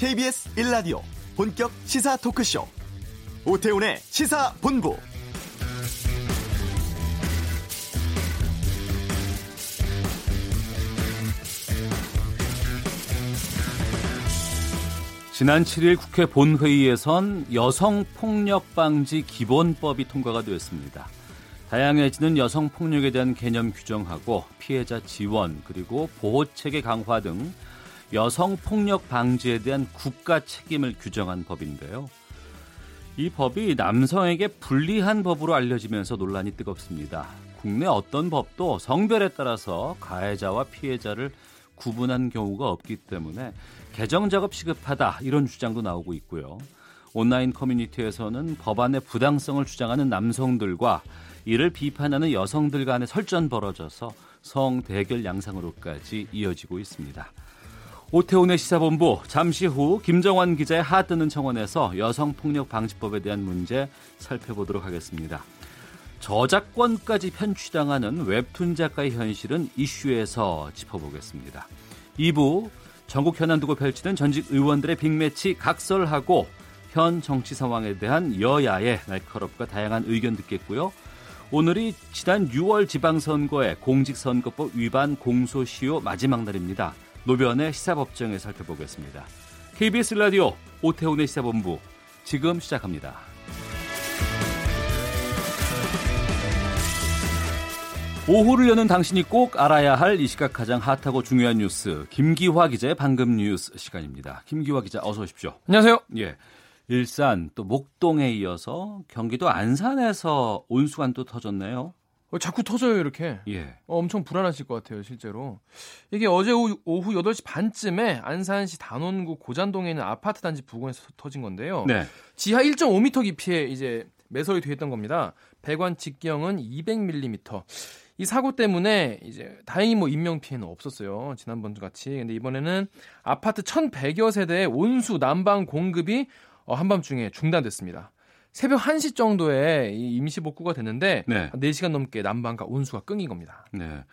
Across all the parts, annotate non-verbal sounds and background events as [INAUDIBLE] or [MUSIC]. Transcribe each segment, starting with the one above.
KBS 1라디오 본격 시사 토크쇼 오태훈의 시사본부 지난 7일 국회 본회의에선 여성폭력방지 기본법이 통과가 되었습니다. 다양해지는 여성폭력에 대한 개념 규정하고 피해자 지원 그리고 보호체계 강화 등 여성 폭력 방지에 대한 국가 책임을 규정한 법인데요. 이 법이 남성에게 불리한 법으로 알려지면서 논란이 뜨겁습니다. 국내 어떤 법도 성별에 따라서 가해자와 피해자를 구분한 경우가 없기 때문에 개정 작업 시급하다 이런 주장도 나오고 있고요. 온라인 커뮤니티에서는 법안의 부당성을 주장하는 남성들과 이를 비판하는 여성들 간의 설전 벌어져서 성 대결 양상으로까지 이어지고 있습니다. 오태훈의 시사본부 잠시 후 김정환 기자의 하뜨는 청원에서 여성폭력 방지법에 대한 문제 살펴보도록 하겠습니다. 저작권까지 편취당하는 웹툰 작가의 현실은 이슈에서 짚어보겠습니다. 2부 전국 현안 두고 펼치는 전직 의원들의 빅매치 각설하고 현 정치 상황에 대한 여야의 날카롭고 다양한 의견 듣겠고요. 오늘이 지난 6월 지방선거의 공직선거법 위반 공소시효 마지막 날입니다. 노변의 시사법정에 살펴보겠습니다. KBS 라디오 오태훈의 시사본부 지금 시작합니다. 오후를 여는 당신이 꼭 알아야 할 이 시각 가장 핫하고 중요한 뉴스 김기화 기자의 방금 뉴스 시간입니다. 김기화 기자 어서 오십시오. 안녕하세요. 예. 일산 또 목동에 이어서 경기도 안산에서 온수관 또 터졌네요. 어, 자꾸 터져요 이렇게. 예. 어, 엄청 불안하실 것 같아요 실제로. 이게 어제 오후, 오후 8시 반쯤에 안산시 단원구 고잔동에 있는 아파트 단지 부근에서 터진 건데요. 네. 지하 1.5m 깊이에 이제 매설이 되어 있던 겁니다. 배관 직경은 200mm. 이 사고 때문에 이제 다행히 뭐 인명 피해는 없었어요. 지난번 같이. 근데 이번에는 아파트 1,100여 세대의 온수 난방 공급이 어, 한밤중에 중단됐습니다. 새벽 1시 정도에 임시 복구가 됐는데 네. 4시간 넘게 난방과 온수가 끊긴 겁니다. 네.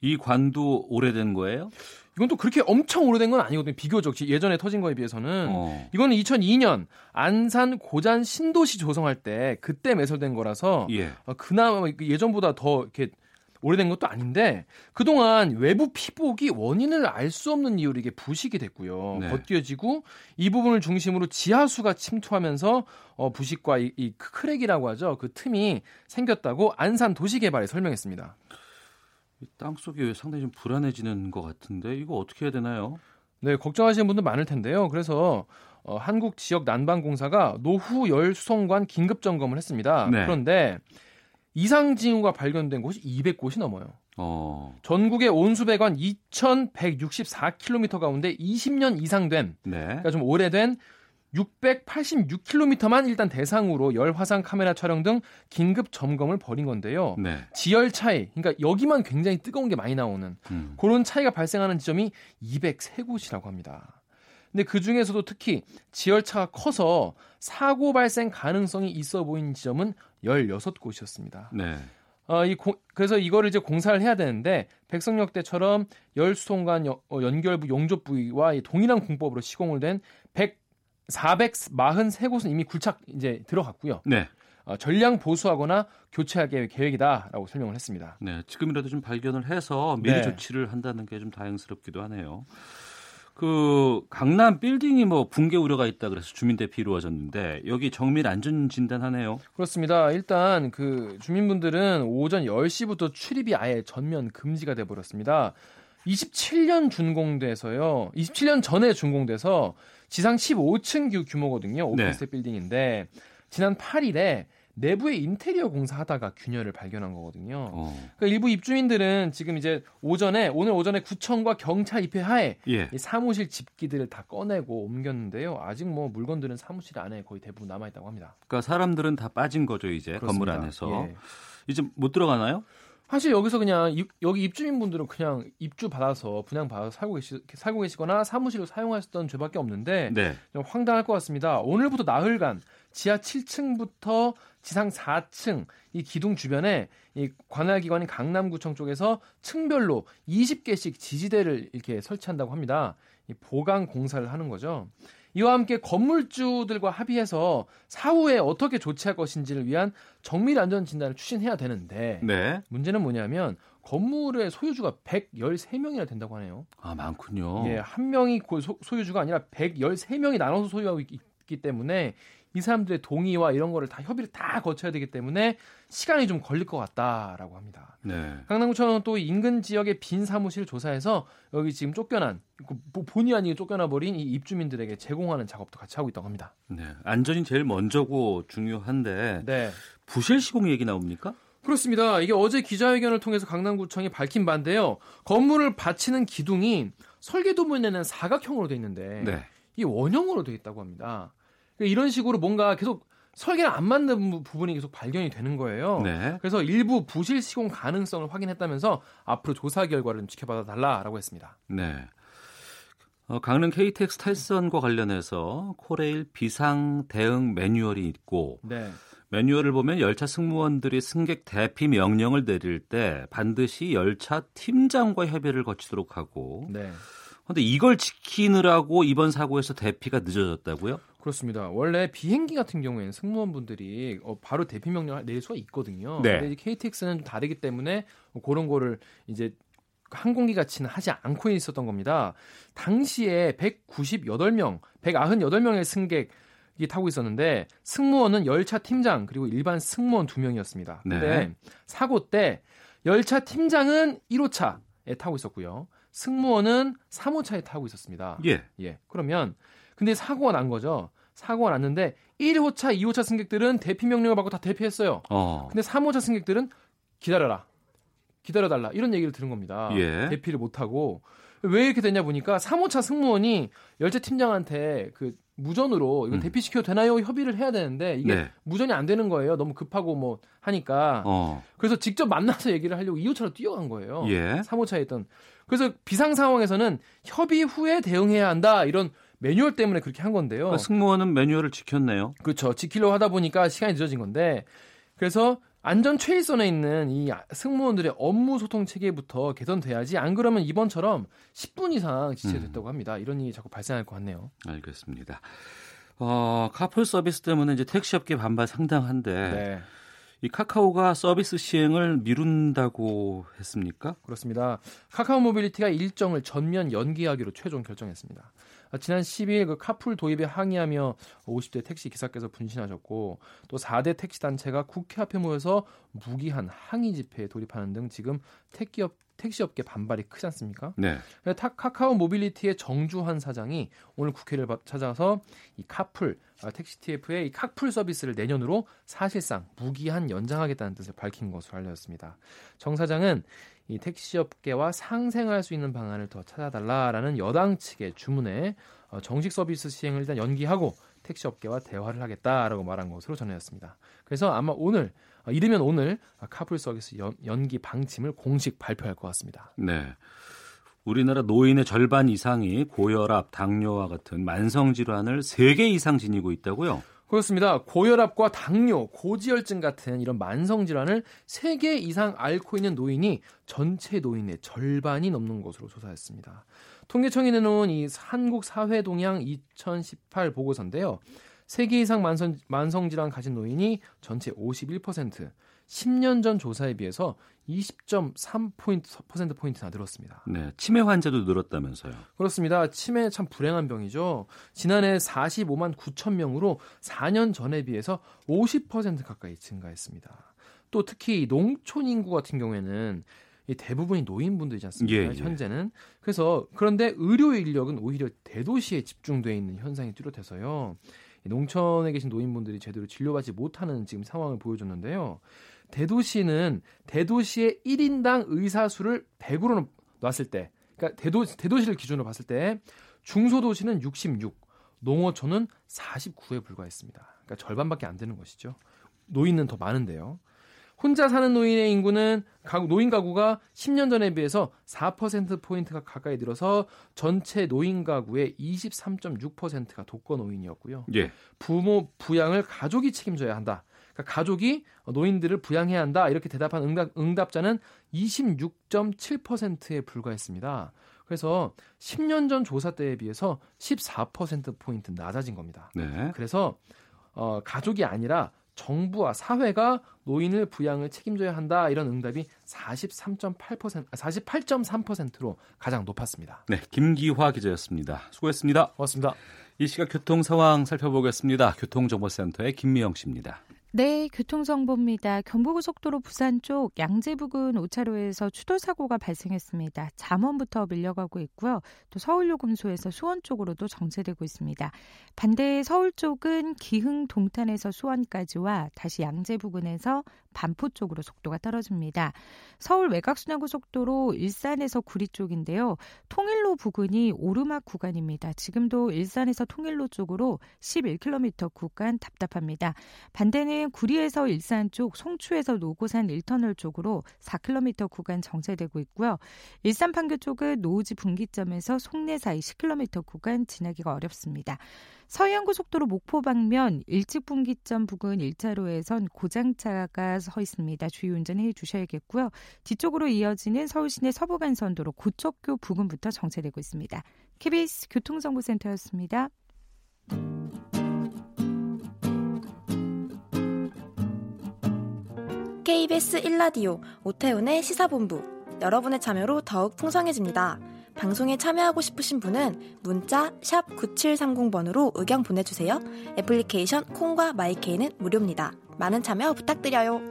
이 관도 오래된 거예요? 이건 또 그렇게 엄청 오래된 건 아니거든요. 비교적 예전에 터진 거에 비해서는 어. 이거는 2002년 안산 고잔 신도시 조성할 때 그때 매설된 거라서 예. 어, 그나마 예전보다 더 이렇게 오래된 것도 아닌데 그동안 외부 피복이 원인을 알 수 없는 이유로 이게 부식이 됐고요. 네. 벗겨지고 이 부분을 중심으로 지하수가 침투하면서 어, 부식과 이, 이 crack이라고 하죠. 그 틈이 생겼다고 안산 도시개발이 설명했습니다. 이 땅속이 상당히 좀 불안해지는 것 같은데 이거 어떻게 해야 되나요? 네, 걱정하시는 분들 많을 텐데요. 그래서 어, 한국 지역 난방공사가 노후 열 수송관 긴급 점검을 했습니다. 네. 그런데 이상 징후가 발견된 곳이 200곳이 넘어요. 어. 전국의 온수 배관 2,164km 가운데 20년 이상 된, 네. 그러니까 좀 오래된 686km만 일단 대상으로 열 화상 카메라 촬영 등 긴급 점검을 벌인 건데요. 네. 지열 차이, 그러니까 여기만 굉장히 뜨거운 게 많이 나오는 음. 그런 차이가 발생하는 지점이 203곳이라고 합니다. 근데 그 중에서도 특히 지열차가 커서 사고 발생 가능성이 있어 보이는 지점은 16곳이었습니다. 네. 어, 이 고, 그래서 이거를 이제 공사를 해야 되는데 백석역 때처럼 열수통관 연- 어, 연결부 용접 부위와 이 동일한 공법으로 시공을 된 100, 443곳은 이미 굴착 이제 들어갔고요. 네. 어, 전량 보수하거나 교체할 계획- 계획이다라고 설명을 했습니다. 네. 지금이라도 좀 발견을 해서 미리 네. 조치를 한다는 게 좀 다행스럽기도 하네요. 그 강남 빌딩이 뭐 붕괴 우려가 있다 그래서 주민 대피 이루어졌는데 여기 정밀 안전 진단하네요. 그렇습니다. 일단 그 주민분들은 오전 10시부터 출입이 아예 전면 금지가 돼 버렸습니다. 27년 준공돼서요. 27년 전에 준공돼서 지상 15층 규- 규모거든요. 오피스 빌딩인데 지난 8일에 내부의 인테리어 공사하다가 균열을 발견한 거거든요. 어. 그러니까 일부 입주민들은 지금 이제 오전에 오늘 오전에 구청과 경찰 입회하에 예. 이 사무실 집기들을 다 꺼내고 옮겼는데요. 아직 뭐 물건들은 사무실 안에 거의 대부분 남아 있다고 합니다. 그러니까 사람들은 다 빠진 거죠 이제 건물 그렇습니다. 안에서 예. 이제 못 들어가나요? 사실 여기서 그냥 입- 여기 입주민분들은 그냥 입주 받아서 분양 받아서 살고 계시 살고 계시거나 사무실로 사용하셨던 죄밖에 없는데 네. 좀 황당할 것 같습니다. 오늘부터 나흘간 지하 7층부터 지상 4층 이 기둥 주변에 이 관할기관인 강남구청 쪽에서 층별로 20개씩 지지대를 이렇게 설치한다고 합니다. 이 보강 공사를 하는 거죠. 이와 함께 건물주들과 합의해서 사후에 어떻게 조치할 것인지를 위한 정밀 안전 진단을 추진해야 되는데 네. 문제는 뭐냐면 건물의 소유주가 113명이나 된다고 하네요. 아, 많군요. 예, 한 명이 소, 유주가 아니라 113명이 나눠서 소유하고 있, 기 때문에 이 사람들의 동의와 이런 거를 다 협의를 다 거쳐야 되기 때문에 시간이 좀 걸릴 것 같다라고 합니다. 네. 강남구청은 또 인근 지역의 빈 사무실 조사해서 여기 지금 쫓겨난 본의 아니게 쫓겨나 버린 이 입주민들에게 제공하는 작업도 같이 하고 있다고 합니다. 네. 안전이 제일 먼저고 중요한데 네. 부실 시공 얘기 나옵니까? 그렇습니다. 이게 어제 기자회견을 통해서 강남구청이 밝힌 바인데요. 건물을 받치는 기둥이 설계도면에는 사각형으로 돼 있는데 네. 이 원형으로 돼 있다고 합니다. 그러니까 이런 식으로 뭔가 계속 설계가 안 맞는 부분이 계속 발견이 되는 거예요. 네. 그래서 일부 부실 시공 가능성을 확인했다면서 앞으로 조사 결과를 좀 지켜봐 달라라고 했습니다. 네. 어, 강릉 KTX 탈선과 관련해서 코레일 비상 대응 매뉴얼이 있고 네. 매뉴얼을 보면 열차 승무원들이 승객 대피 명령을 내릴 때 반드시 열차 팀장과 협의를 거치도록 하고 네. 근데 이걸 지키느라고 이번 사고에서 대피가 늦어졌다고요? 그렇습니다. 원래 비행기 같은 경우에는 승무원분들이 어, 바로 대피 명령을 내릴 수가 있거든요. 네. 근데 KTX는 좀 다르기 때문에 그런 거를 이제 항공기 같이는 하지 않고 있었던 겁니다. 당시에 198명, 198명의 승객이 타고 있었는데 승무원은 열차 팀장 그리고 일반 승무원 2명이었습니다. 근데 네. 사고 때 열차 팀장은 1호차에 타고 있었고요. 승무원은 3호차에 타고 있었습니다. 예. 예. 그러면 근데 사고가 난 거죠. 사고가 났는데 1호차, 2호차 승객들은 대피 명령을 받고 다 대피했어요. 어. 근데 3호차 승객들은 기다려라. 기다려달라. 이런 얘기를 들은 겁니다. 예. 대피를 못하고. 왜 이렇게 됐냐 보니까 3호차 승무원이 열차 팀장한테 그 무전으로 이거 음. 대피시켜도 되나요? 협의를 해야 되는데 이게 네. 무전이 안 되는 거예요. 너무 급하고 뭐 하니까. 어. 그래서 직접 만나서 얘기를 하려고 2호차로 뛰어간 거예요. 예. 3호차에 있던. 그래서 비상 상황에서는 협의 후에 대응해야 한다. 이런 매뉴얼 때문에 그렇게 한 건데요. 그러니까 승무원은 매뉴얼을 지켰네요. 그렇죠. 지키려고 하다 보니까 시간이 늦어진 건데 그래서 안전 최일선에 있는 이 승무원들의 업무 소통 체계부터 개선돼야지 안 그러면 이번처럼 10분 이상 지체됐다고 합니다. 이런 일이 자꾸 발생할 것 같네요. 알겠습니다. 어, 카풀 서비스 때문에 이제 택시업계 반발 상당한데 네. 이 카카오가 서비스 시행을 미룬다고 했습니까? 그렇습니다. 카카오 모빌리티가 일정을 전면 연기하기로 최종 결정했습니다. 아, 지난 10일 그 카풀 도입에 항의하며 50대 택시 기사께서 분신하셨고 또 4대 택시 단체가 국회 앞에 모여서 무기한 항의 집회에 돌입하는 등 지금 택기업 택시업계 반발이 크지 않습니까? 네. 타, 카카오 모빌리티의 정주환 사장이 오늘 국회를 찾아서 이 카풀 아, 택시 TF의 이 카풀 서비스를 내년으로 사실상 무기한 연장하겠다는 뜻을 밝힌 것으로 알려졌습니다. 정 사장은 이 택시업계와 상생할 수 있는 방안을 더 찾아달라라는 여당 측의 주문에 어, 정식 서비스 시행을 일단 연기하고 택시업계와 대화를 하겠다라고 말한 것으로 전해졌습니다. 그래서 아마 오늘 어, 이르면 오늘 카풀 서비스 연, 기 방침을 공식 발표할 것 같습니다. 네. 우리나라 노인의 절반 이상이 고혈압, 당뇨와 같은 만성 질환을 3개 이상 지니고 있다고요? 그렇습니다. 고혈압과 당뇨, 고지혈증 같은 이런 만성 질환을 3개 이상 앓고 있는 노인이 전체 노인의 절반이 넘는 것으로 조사했습니다. 통계청이 내놓은 이 한국 사회 동향 2018 보고서인데요. 3개 이상 만성, 만성 질환 가진 노인이 전체 51%, 10년 전 조사에 비해서 20.3% 포인트나 늘었습니다. 네, 치매 환자도 늘었다면서요. 그렇습니다. 치매 참 불행한 병이죠. 지난해 45만 9천 명으로 4년 전에 비해서 50% 가까이 증가했습니다. 또 특히 농촌 인구 같은 경우에는 대부분이 노인분들이지 않습니까? 예, 예. 현재는 그래서 그런데 의료 인력은 오히려 대도시에 집중돼 있는 현상이 뚜렷해서요. 농촌에 계신 노인분들이 제대로 진료받지 못하는 지금 상황을 보여줬는데요. 대도시는 대도시의 1인당 의사 수를 100으로 놨을 때, 그러니까 대도, 대도시를 기준으로 봤을 때 중소도시는 66, 농어촌은 49에 불과했습니다. 그러니까 절반밖에 안 되는 것이죠. 노인은 더 많은데요. 혼자 사는 노인의 인구는 가구, 노인 가구가 10년 전에 비해서 4%포인트가 가까이 늘어서 전체 노인 가구의 23.6%가 독거 노인이었고요. 예. 부모 부양을 가족이 책임져야 한다. 그러니까 가족이 노인들을 부양해야 한다. 이렇게 대답한 응답, 응답자는 26.7%에 불과했습니다. 그래서 10년 전 조사 때에 비해서 14% 포인트 낮아진 겁니다. 네. 그래서 어, 가족이 아니라 정부와 사회가 노인을 부양을 책임져야 한다 이런 응답이 43.8% 48.3%로 가장 높았습니다. 네, 김기화 기자였습니다. 수고했습니다. 고맙습니다. 이 시각 교통 상황 살펴보겠습니다. 교통정보센터의 김미영 씨입니다. 네, 교통정보입니다. 경부고속도로 부산 쪽 양재 부근 5차로에서 추돌 사고가 발생했습니다. 잠원부터 밀려가고 있고요. 또 서울요금소에서 수원 쪽으로도 정체되고 있습니다. 반대 서울 쪽은 기흥 동탄에서 수원까지와 다시 양재 부근에서 반포 쪽으로 속도가 떨어집니다. 서울 외곽순환고속도로 일산에서 구리 쪽인데요. 통일로 부근이 오르막 구간입니다. 지금도 일산에서 통일로 쪽으로 11km 구간 답답합니다. 반대는 구리에서 일산 쪽, 송추에서 노고산 1터널 쪽으로 4km 구간 정체되고 있고요. 일산 판교 쪽은 노우지 분기점에서 송내 사이 10km 구간 지나기가 어렵습니다. 서해안고속도로 목포 방면 일찍 분기점 부근 1차로에선 고장차가 서 있습니다. 주의 운전해 주셔야겠고요. 뒤쪽으로 이어지는 서울시내 서부간선도로 고척교 부근부터 정체되고 있습니다. KBS 교통정보센터였습니다. KBS 1라디오 오태훈의 시사본부 여러분의 참여로 더욱 풍성해집니다. 방송에 참여하고 싶으신 분은 문자 9730번으로 의견 보내주세요. 애플리케이션 콩과 마이케이는 무료입니다. 많은 참여 부탁드려요.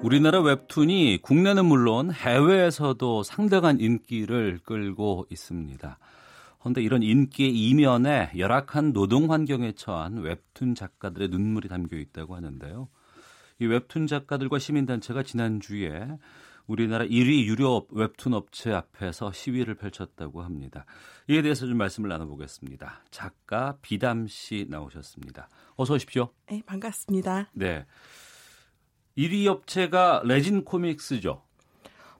우리나라 웹툰이 국내는 물론 해외에서도 상당한 인기를 끌고 있습니다. 그런데 이런 인기의 이면에 열악한 노동 환경에 처한 웹툰 작가들의 눈물이 담겨 있다고 하는데요. 이 웹툰 작가들과 시민단체가 지난주에 우리나라 1위 유료 웹툰 업체 앞에서 시위를 펼쳤다고 합니다. 이에 대해서 좀 말씀을 나눠보겠습니다. 작가 비담 씨 나오셨습니다. 어서 오십시오. 네, 반갑습니다. 네. 1위 업체가 레진 코믹스죠.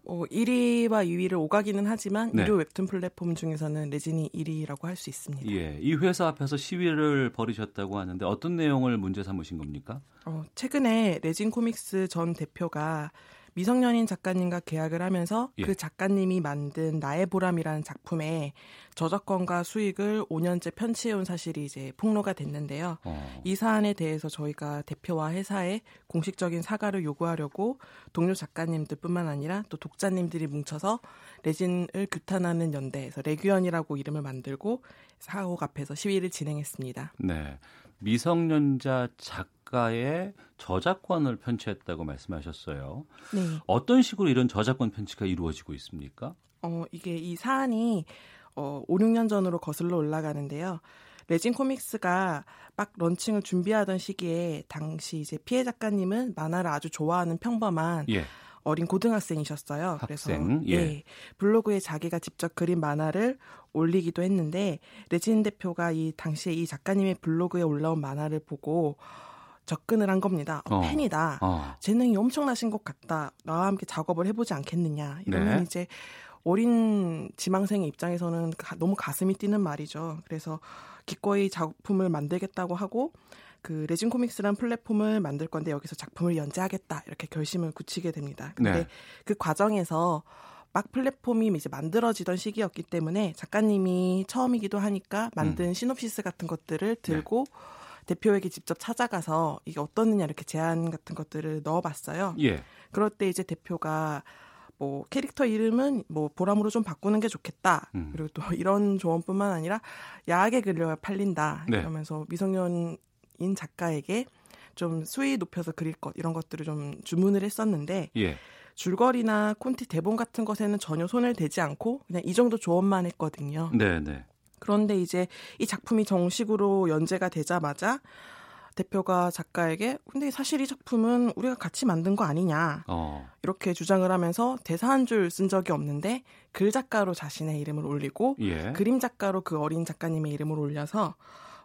어, 1위와 2위를 오가기는 하지만 네. 유료 웹툰 플랫폼 중에서는 레진이 1위라고 할 수 있습니다. 예, 이 회사 앞에서 시위를 벌이셨다고 하는데 어떤 내용을 문제 삼으신 겁니까? 어, 최근에 레진 코믹스 전 대표가 미성년인 작가님과 계약을 하면서 예. 그 작가님이 만든 나의 보람이라는 작품에 저작권과 수익을 5년째 편취해온 사실이 이제 폭로가 됐는데요. 어, 이 사안에 대해서 저희가 대표와 회사에 공식적인 사과를 요구하려고 동료 작가님들뿐만 아니라 또 독자님들이 뭉쳐서 레진을 규탄하는 연대에서 레규연이라고 이름을 만들고 사옥 앞에서 시위를 진행했습니다. 네. 미성년자 작가의 저작권을 편취했다고 말씀하셨어요. 네. 어떤 식으로 이런 저작권 편취가 이루어지고 있습니까? 어, 이게 이 사안이 어, 5, 6년 전으로 거슬러 올라가는데요. 레진 코믹스가 막 런칭을 준비하던 시기에 당시 이제 피해 작가님은 만화를 아주 좋아하는 평범한 예. 어린 고등학생이셨어요. 학생, 그래서 예. 블로그에 자기가 직접 그린 만화를 올리기도 했는데 레진 대표가 이 당시에 이 작가님의 블로그에 올라온 만화를 보고 접근을 한 겁니다. 어, 어. 팬이다. 어. 재능이 엄청나신 것 같다. 나와 함께 작업을 해보지 않겠느냐. 이러면 네. 이제 어린 지망생의 입장에서는 가- 너무 가슴이 뛰는 말이죠. 그래서 기꺼이 작품을 만들겠다고 하고 그 레진 코믹스라는 플랫폼을 만들 건데 여기서 작품을 연재하겠다 이렇게 결심을 굳히게 됩니다. 근데 네. 그 과정에서 막 플랫폼이 이제 만들어지던 시기였기 때문에 작가님이 처음이기도 하니까 만든 시놉시스 같은 것들을 들고 대표에게 직접 찾아가서 이게 어떻느냐 이렇게 제안 같은 것들을 넣어봤어요. 예. 그럴 때 이제 대표가 뭐 캐릭터 이름은 뭐 보람으로 좀 바꾸는 게 좋겠다. 음. 그리고 또 이런 조언뿐만 아니라 야하게 그려야 팔린다. 네. 이러면서 미성년 인 작가에게 좀 수위 높여서 그릴 것 이런 것들을 좀 주문을 했었는데 예. 줄거리나 콘티 대본 같은 것에는 전혀 손을 대지 않고 그냥 이 정도 조언만 했거든요. 네, 네. 그런데 이제 이 작품이 정식으로 연재가 되자마자 대표가 작가에게 근데 사실 이 작품은 우리가 같이 만든 거 아니냐 어. 이렇게 주장을 하면서 대사 한 줄 쓴 적이 없는데 글 작가로 자신의 이름을 올리고 예. 그림 작가로 그 어린 작가님의 이름을 올려서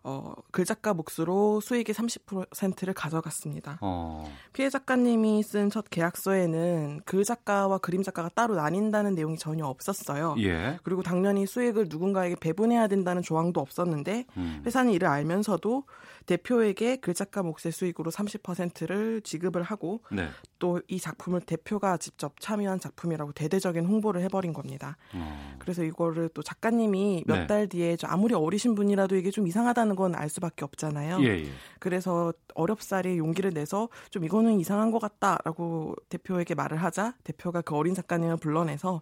어, 글 작가 몫으로 수익의 30%를 가져갔습니다. 어. 피해 작가님이 쓴 첫 계약서에는 글 작가와 그림 작가가 따로 나뉜다는 내용이 전혀 없었어요. 예. 그리고 당연히 수익을 누군가에게 배분해야 된다는 조항도 없었는데 음. 회사는 이를 알면서도 대표에게 글 작가 몫의 수익으로 30%를 지급을 하고 네. 또 이 작품을 대표가 직접 참여한 작품이라고 대대적인 홍보를 해버린 겁니다. 어. 그래서 이거를 또 작가님이 몇 네. 달 뒤에 좀 아무리 어리신 분이라도 이게 좀 이상하다는 건 알 수밖에 없잖아요. 예, 예. 그래서 어렵사리 용기를 내서 좀 이거는 이상한 것 같다라고 대표에게 말을 하자 대표가 그 어린 작가님을 불러내서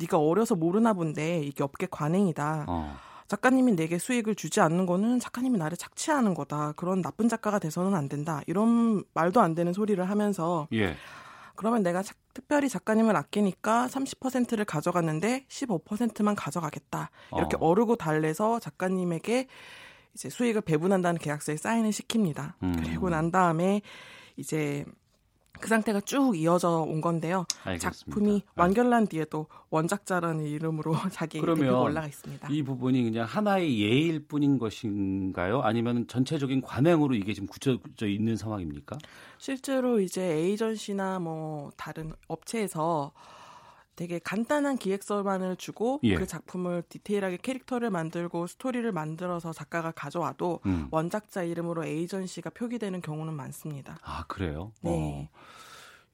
네가 어려서 모르나 본데 이게 업계 관행이다. 어. 작가님이 내게 수익을 주지 않는 거는 작가님이 나를 착취하는 거다. 그런 나쁜 작가가 돼서는 안 된다. 이런 말도 안 되는 소리를 하면서 예. 그러면 내가 작- 특별히 작가님을 아끼니까 30%를 가져갔는데 15%만 가져가겠다. 이렇게 어. 어. 르고 달래서 작가님에게 이제 수익을 배분한다는 계약서에 사인을 시킵니다. 음. 그리고 난 다음에 이제 그 상태가 쭉 이어져 온 건데요. 알겠습니다. 작품이 아. 완결난 뒤에도 원작자라는 이름으로 [LAUGHS] 자기 대표가 올라가 있습니다. 이 부분이 그냥 하나의 예일 뿐인 것인가요? 아니면 전체적인 관행으로 이게 지금 굳혀져 있는 상황입니까? 실제로 이제 에이전시나 뭐 다른 업체에서 되게 간단한 기획서만을 주고 예. 그 작품을 디테일하게 캐릭터를 만들고 스토리를 만들어서 작가가 가져와도 음. 원작자 이름으로 에이전시가 표기되는 경우는 많습니다. 아 그래요? 네. 어.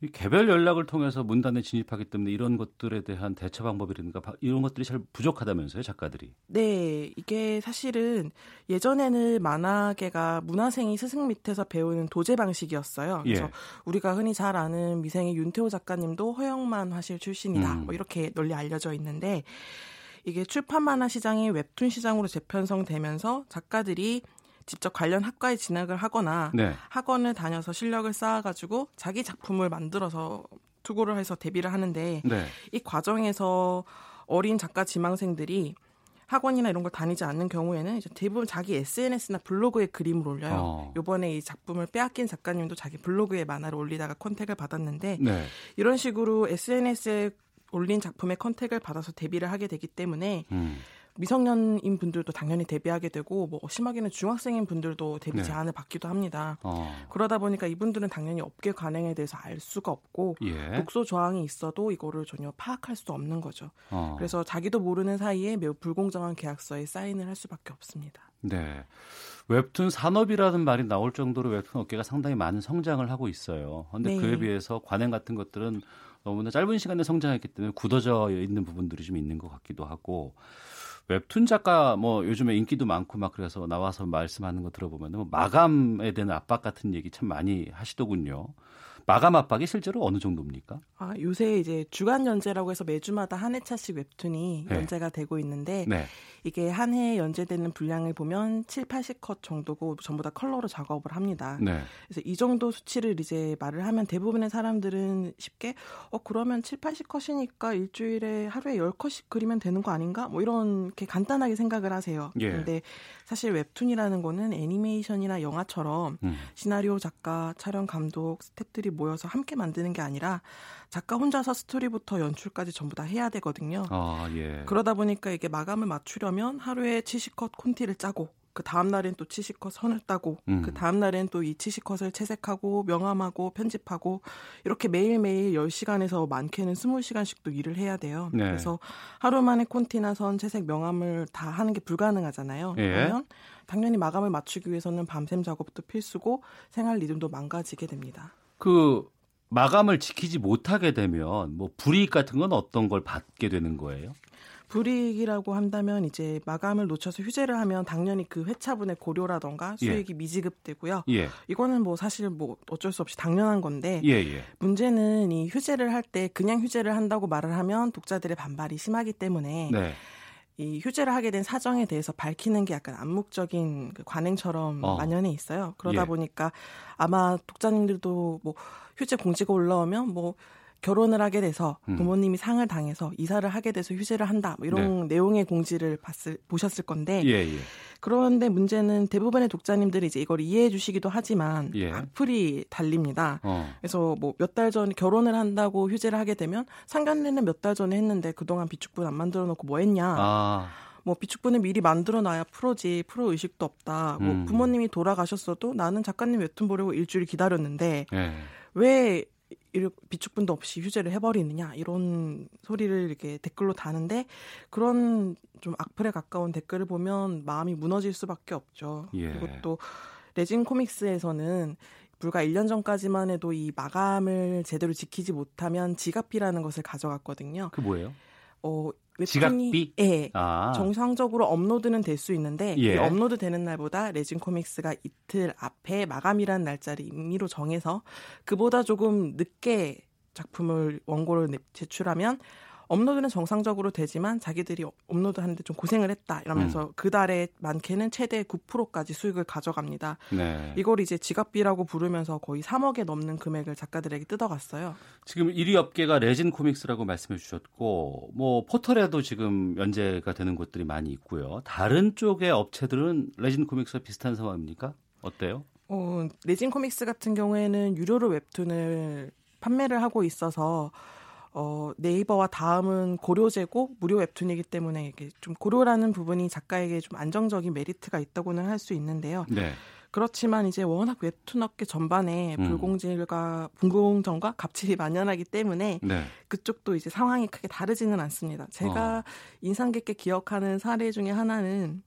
이 개별 연락을 통해서 문단에 진입하기 때문에 이런 것들에 대한 대처 방법이라든가 바- 이런 것들이 잘 부족하다면서요, 작가들이? 네, 이게 사실은 예전에는 만화계가 문화생이 스승 밑에서 배우는 도제 방식이었어요. 그래서 예. 우리가 흔히 잘 아는 미생의 윤태호 작가님도 허영만 화실 출신이다. 음. 뭐 이렇게 널리 알려져 있는데 이게 출판 만화 시장이 웹툰 시장으로 재편성되면서 작가들이 직접 관련 학과에 진학을 하거나 네. 학원을 다녀서 실력을 쌓아가지고 자기 작품을 만들어서 투고를 해서 데뷔를 하는데 네. 이 과정에서 어린 작가 지망생들이 학원이나 이런 걸 다니지 않는 경우에는 이제 대부분 자기 SNS나 블로그에 그림을 올려요. 어. 요번에 이 작품을 빼앗긴 작가님도 자기 블로그에 만화를 올리다가 컨택을 받았는데 네. 이런 식으로 SNS에 올린 작품의 컨택을 받아서 데뷔를 하게 되기 때문에 음. 미성년인 분들도 당연히 데뷔하게 되고 뭐 심하게는 중학생인 분들도 데뷔 네. 제안을 받기도 합니다. 어. 그러다 보니까 이분들은 당연히 업계 관행에 대해서 알 수가 없고 예. 독소 조항이 있어도 이거를 전혀 파악할 수 없는 거죠. 어. 그래서 자기도 모르는 사이에 매우 불공정한 계약서에 사인을 할 수밖에 없습니다. 네. 웹툰 산업이라는 말이 나올 정도로 웹툰 업계가 상당히 많은 성장을 하고 있어요. 그런데 네. 그에 비해서 관행 같은 것들은 너무나 짧은 시간에 성장했기 때문에 굳어져 있는 부분들이 좀 있는 것 같기도 하고 웹툰 작가 뭐 요즘에 인기도 많고 막 그래서 나와서 말씀하는 거 들어보면 뭐 마감에 대한 압박 같은 얘기 참 많이 하시더군요. 마감 압박이 실제로 어느 정도입니까? 아, 요새 이제 주간 연재라고 해서 매주마다 한 회차씩 웹툰이 네. 연재가 되고 있는데 네. 이게 한 해에 연재되는 분량을 보면 7, 80컷 정도고 전부 다 컬러로 작업을 합니다. 네. 그래서 이 정도 수치를 이제 말을 하면 대부분의 사람들은 쉽게 어 그러면 7, 80컷이니까 일주일에 하루에 10컷씩 그리면 되는 거 아닌가? 뭐 이렇게 간단하게 생각을 하세요. 예. 근데 사실 웹툰이라는 거는 애니메이션이나 영화처럼 음. 시나리오 작가, 촬영 감독, 스태프들이 모여서 함께 만드는 게 아니라 작가 혼자서 스토리부터 연출까지 전부 다 해야 되거든요. 아, 예. 그러다 보니까 이게 마감을 맞추려면 하루에 70컷 콘티를 짜고 그 다음 날엔 또 70컷 선을 따고 음. 그 다음 날엔 또 이 70컷을 채색하고 명함하고 편집하고 이렇게 매일매일 10시간에서 많게는 20시간씩도 일을 해야 돼요. 네. 그래서 하루 만에 콘티나 선, 채색, 명함을 다 하는 게 불가능하잖아요. 예. 그러면 당연히 마감을 맞추기 위해서는 밤샘 작업도 필수고 생활 리듬도 망가지게 됩니다. 그 마감을 지키지 못하게 되면 뭐 불이익 같은 건 어떤 걸 받게 되는 거예요? 불이익이라고 한다면 이제 마감을 놓쳐서 휴재를 하면 당연히 그 회차분의 고료라던가 예. 수익이 미지급되고요. 예. 이거는 뭐 사실 뭐 어쩔 수 없이 당연한 건데 예, 예. 문제는 이 휴재를 할 때 그냥 휴재를 한다고 말을 하면 독자들의 반발이 심하기 때문에 네. 이 휴재를 하게 된 사정에 대해서 밝히는 게 약간 암묵적인 그 관행처럼 어. 만연해 있어요. 그러다 예. 보니까 아마 독자님들도 뭐 휴재 공지가 올라오면 뭐 결혼을 하게 돼서 음. 부모님이 상을 당해서 이사를 하게 돼서 휴재를 한다 뭐 이런 내용의 공지를 봤을 보셨을 건데 예, 예. 그런데 문제는 대부분의 독자님들이 이제 이걸 이해해 주시기도 하지만 예. 악플이 달립니다. 어. 그래서 뭐 몇 달 전 결혼을 한다고 휴재를 하게 되면 상견례는 몇 달 전에 했는데 그동안 비축분 안 만들어 놓고 뭐 했냐. 아. 뭐 비축분을 미리 만들어 놔야 프로지 프로 의식도 없다. 뭐 음. 부모님이 돌아가셨어도 나는 작가님 웹툰 보려고 일주일 기다렸는데 예. 왜 비축분도 없이 휴재를 해버리느냐 이런 소리를 이렇게 댓글로 다는데 그런 좀 악플에 가까운 댓글을 보면 마음이 무너질 수밖에 없죠. 예. 그리고 또 레진 코믹스에서는 불과 1년 전까지만 해도 이 마감을 제대로 지키지 못하면 지갑비라는 것을 가져갔거든요. 그 뭐예요? 어, 지각비? 예. 아. 정상적으로 업로드는 될 수 있는데 예. 이 업로드 되는 날보다 레진 코믹스가 이틀 앞에 마감이라는 날짜를 임의로 정해서 그보다 조금 늦게 작품을 원고를 내- 제출하면 업로드는 정상적으로 되지만 자기들이 업로드하는데 좀 고생을 했다 이러면서 음. 그 달에 많게는 최대 9%까지 수익을 가져갑니다. 네. 이걸 이제 지각비라고 부르면서 거의 3억에 넘는 금액을 작가들에게 뜯어갔어요. 지금 1위 업계가 레진 코믹스라고 말씀해 주셨고 뭐 포털에도 지금 연재가 되는 곳들이 많이 있고요. 다른 쪽의 업체들은 레진 코믹스와 비슷한 상황입니까? 어때요? 어, 레진 코믹스 같은 경우에는 유료로 웹툰을 판매를 하고 있어서 어, 네이버와 다음은 고료제고 무료 웹툰이기 때문에 이게 좀 고료라는 부분이 작가에게 좀 안정적인 메리트가 있다고는 할 수 있는데요. 네. 그렇지만 이제 워낙 웹툰 업계 전반에 음. 불공정과 불공정과 갑질이 만연하기 때문에 네. 그쪽도 이제 상황이 크게 다르지는 않습니다. 제가 어. 인상 깊게 기억하는 사례 중에 하나는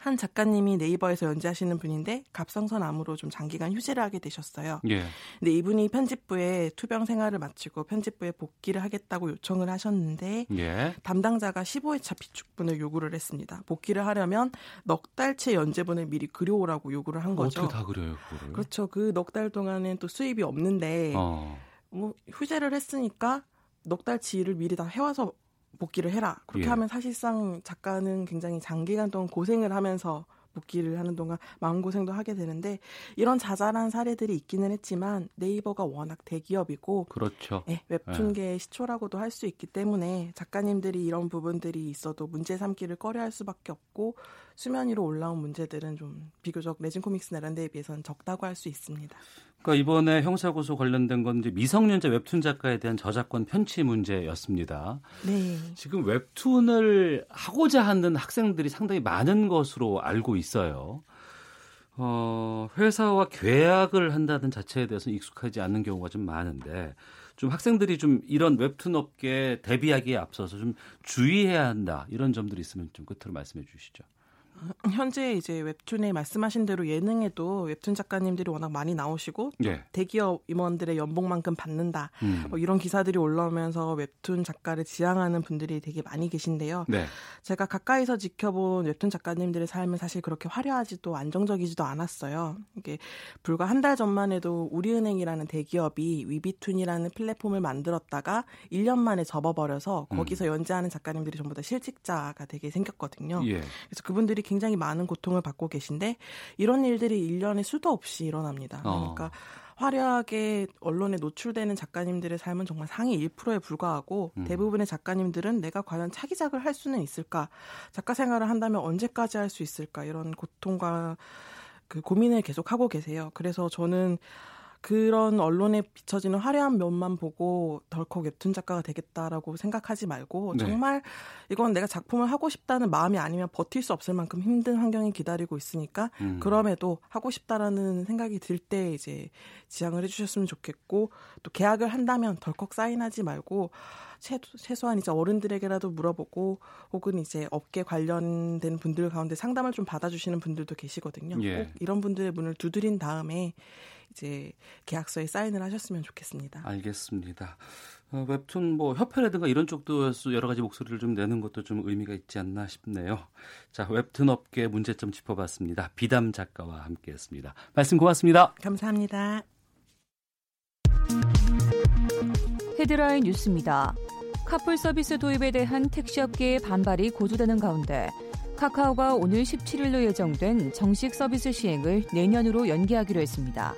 한 작가님이 네이버에서 연재하시는 분인데 갑상선 암으로 좀 장기간 휴재를 하게 되셨어요. 예. 근데 이분이 편집부에 투병 생활을 마치고 편집부에 복귀를 하겠다고 요청을 하셨는데 예. 담당자가 15회차 비축분을 요구를 했습니다. 복귀를 하려면 넉 달치 연재분을 미리 그려오라고 요구를 한 거죠. 어떻게 다 그래요, 그거를? 그렇죠. 그 넉 달 동안은 또 수입이 없는데 어. 뭐 휴재를 했으니까 넉 달치 일을 미리 다 해와서 복귀를 해라. 그렇게 예. 하면 사실상 작가는 굉장히 장기간 동안 고생을 하면서 복귀를 하는 동안 마음고생도 하게 되는데 이런 자잘한 사례들이 있기는 했지만 네이버가 워낙 대기업이고 그렇죠. 예, 웹툰계의 시초라고도 할 수 있기 때문에 작가님들이 이런 부분들이 있어도 문제 삼기를 꺼려할 수밖에 없고 수면 위로 올라온 문제들은 좀 비교적 레진 코믹스 나란데에 비해서는 적다고 할 수 있습니다. 그러니까 이번에 형사고소 관련된 건 이제 미성년자 웹툰 작가에 대한 저작권 편취 문제였습니다. 네. 지금 웹툰을 하고자 하는 학생들이 상당히 많은 것으로 알고 있어요. 어, 회사와 계약을 한다는 자체에 대해서 익숙하지 않는 경우가 좀 많은데 좀 학생들이 좀 이런 웹툰 업계에 대비하기에 앞서서 좀 주의해야 한다 이런 점들이 있으면 좀 끝으로 말씀해 주시죠. 현재 이제 웹툰에 말씀하신 대로 예능에도 웹툰 작가님들이 워낙 많이 나오시고 예. 대기업 임원들의 연봉만큼 받는다. 음. 뭐 이런 기사들이 올라오면서 웹툰 작가를 지향하는 분들이 되게 많이 계신데요. 네. 제가 가까이서 지켜본 웹툰 작가님들의 삶은 사실 그렇게 화려하지도 안정적이지도 않았어요. 이게 불과 한 달 전만 해도 우리은행이라는 대기업이 위비툰이라는 플랫폼을 만들었다가 1년 만에 접어버려서 거기서 연재하는 작가님들이 전부 다 실직자가 되게 생겼거든요. 예. 그래서 그분들이 굉장히 많은 고통을 받고 계신데 이런 일들이 1년에 수도 없이 일어납니다. 어. 그러니까 화려하게 언론에 노출되는 작가님들의 삶은 정말 상위 1%에 불과하고 음. 대부분의 작가님들은 내가 과연 차기작을 할 수는 있을까? 작가 생활을 한다면 언제까지 할 수 있을까? 이런 고통과 그 고민을 계속 하고 계세요. 그래서 저는 그런 언론에 비춰지는 화려한 면만 보고 덜컥 웹툰 작가가 되겠다라고 생각하지 말고 네. 정말 이건 내가 작품을 하고 싶다는 마음이 아니면 버틸 수 없을 만큼 힘든 환경이 기다리고 있으니까 음. 그럼에도 하고 싶다라는 생각이 들 때 이제 지향을 해주셨으면 좋겠고 또 계약을 한다면 덜컥 사인하지 말고 최, 최소한 이제 어른들에게라도 물어보고 혹은 이제 업계 관련된 분들 가운데 상담을 좀 받아주시는 분들도 계시거든요. 예. 꼭 이런 분들의 문을 두드린 다음에 이제 계약서에 사인을 하셨으면 좋겠습니다. 알겠습니다. 어, 웹툰 뭐 협회라든가 이런 쪽도에서 여러 가지 목소리를 좀 내는 것도 좀 의미가 있지 않나 싶네요. 자, 웹툰 업계 문제점 짚어봤습니다. 비담 작가와 함께했습니다. 말씀 고맙습니다. 감사합니다. 헤드라인 뉴스입니다. 카풀 서비스 도입에 대한 택시업계의 반발이 고조되는 가운데 카카오가 오늘 17일로 예정된 정식 서비스 시행을 내년으로 연기하기로 했습니다.